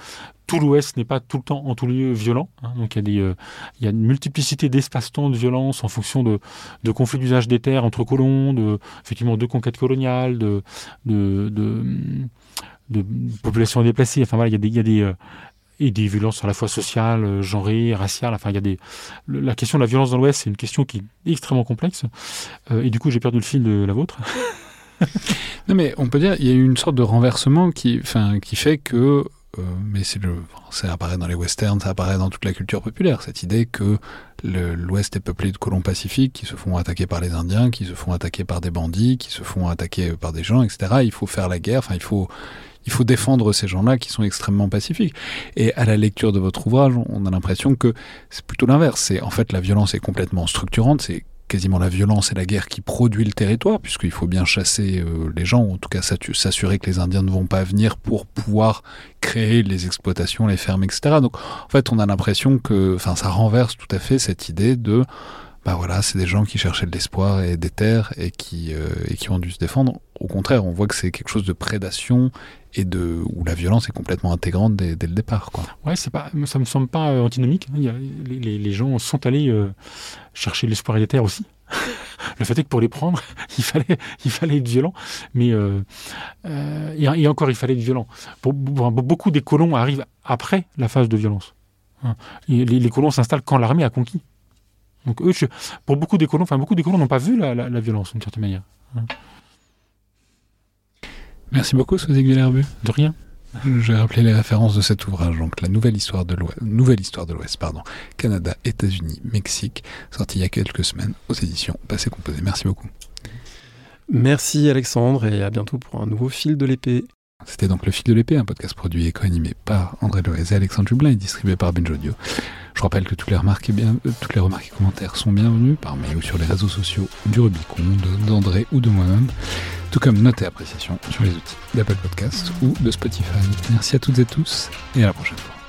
tout l'Ouest n'est pas tout le temps en tout lieu violent. hein. donc il y, a des, euh, il y a une multiplicité d'espaces-temps de violence en fonction de, de conflits d'usage des terres entre colons, de, effectivement de conquêtes coloniales, de, de, de, de populations déplacées. Enfin voilà, il y a des, il y a des euh, et des violences à la fois sociales, euh, genrées, raciales. Enfin, il La question de la violence dans l'Ouest, c'est une question qui est extrêmement complexe. Euh, et du coup, j'ai perdu le fil de la vôtre. Non, mais on peut dire il y a eu une sorte de renversement qui, enfin, qui fait que, mais c'est ça apparaît dans les westerns, ça apparaît dans toute la culture populaire, cette idée que l'Ouest est peuplé de colons pacifiques qui se font attaquer par les Indiens, qui se font attaquer par des bandits, qui se font attaquer par des gens, etc. Il faut faire la guerre, enfin, il faut, il faut défendre ces gens-là qui sont extrêmement pacifiques. Et à la lecture de votre ouvrage, on a l'impression que c'est plutôt l'inverse. C'est en fait la violence est complètement structurante. Quasiment la violence et la guerre qui produit le territoire, puisqu'il faut bien chasser euh, les gens, en tout cas s'assurer que les Indiens ne vont pas venir pour pouvoir créer les exploitations, les fermes, etc. Donc en fait, on a l'impression que, enfin, ça renverse tout à fait cette idée de, bah voilà, c'est des gens qui cherchaient de l'espoir et des terres et qui euh, et qui ont dû se défendre. Au contraire, on voit que c'est quelque chose de prédation et de où la violence est complètement intégrante dès, le départ, quoi. Ouais, pas, ça me semble pas euh, antinomique. A- les, gens sont allés euh, chercher l'espoir et les terres aussi. Le fait est que pour les prendre, il fallait, il fallait être violent. Mais euh, euh, et, et encore, il fallait être violent. Beaucoup des colons arrivent après la phase de violence. Hein. Les colons s'installent quand l'armée a conquis. Donc eux, je- pour beaucoup des colons, enfin beaucoup des colons n'ont pas vu la, la- la violence d'une certaine manière. Merci beaucoup, Sosie Villerbu. De rien. J'ai rappelé les références de cet ouvrage, donc la nouvelle histoire de l'Ouest, nouvelle histoire de l'Ouest, pardon, Canada, États-Unis, Mexique, sorti il y a quelques semaines aux éditions Passé Composé. Merci beaucoup. Merci Alexandre et à bientôt pour un nouveau fil de l'épée. C'était donc Le Fil de l'Épée, un podcast produit et co-animé par André Loez et Alexandre Jublin et distribué par Binge Audio. Je rappelle que toutes les remarques et, euh, toutes les remarques et commentaires sont bienvenus par mail ou sur les réseaux sociaux du Rubicon, d'André ou de moi-même, tout comme notes et appréciations sur les outils d'Apple Podcast ou de Spotify. Merci à toutes et tous et à la prochaine fois.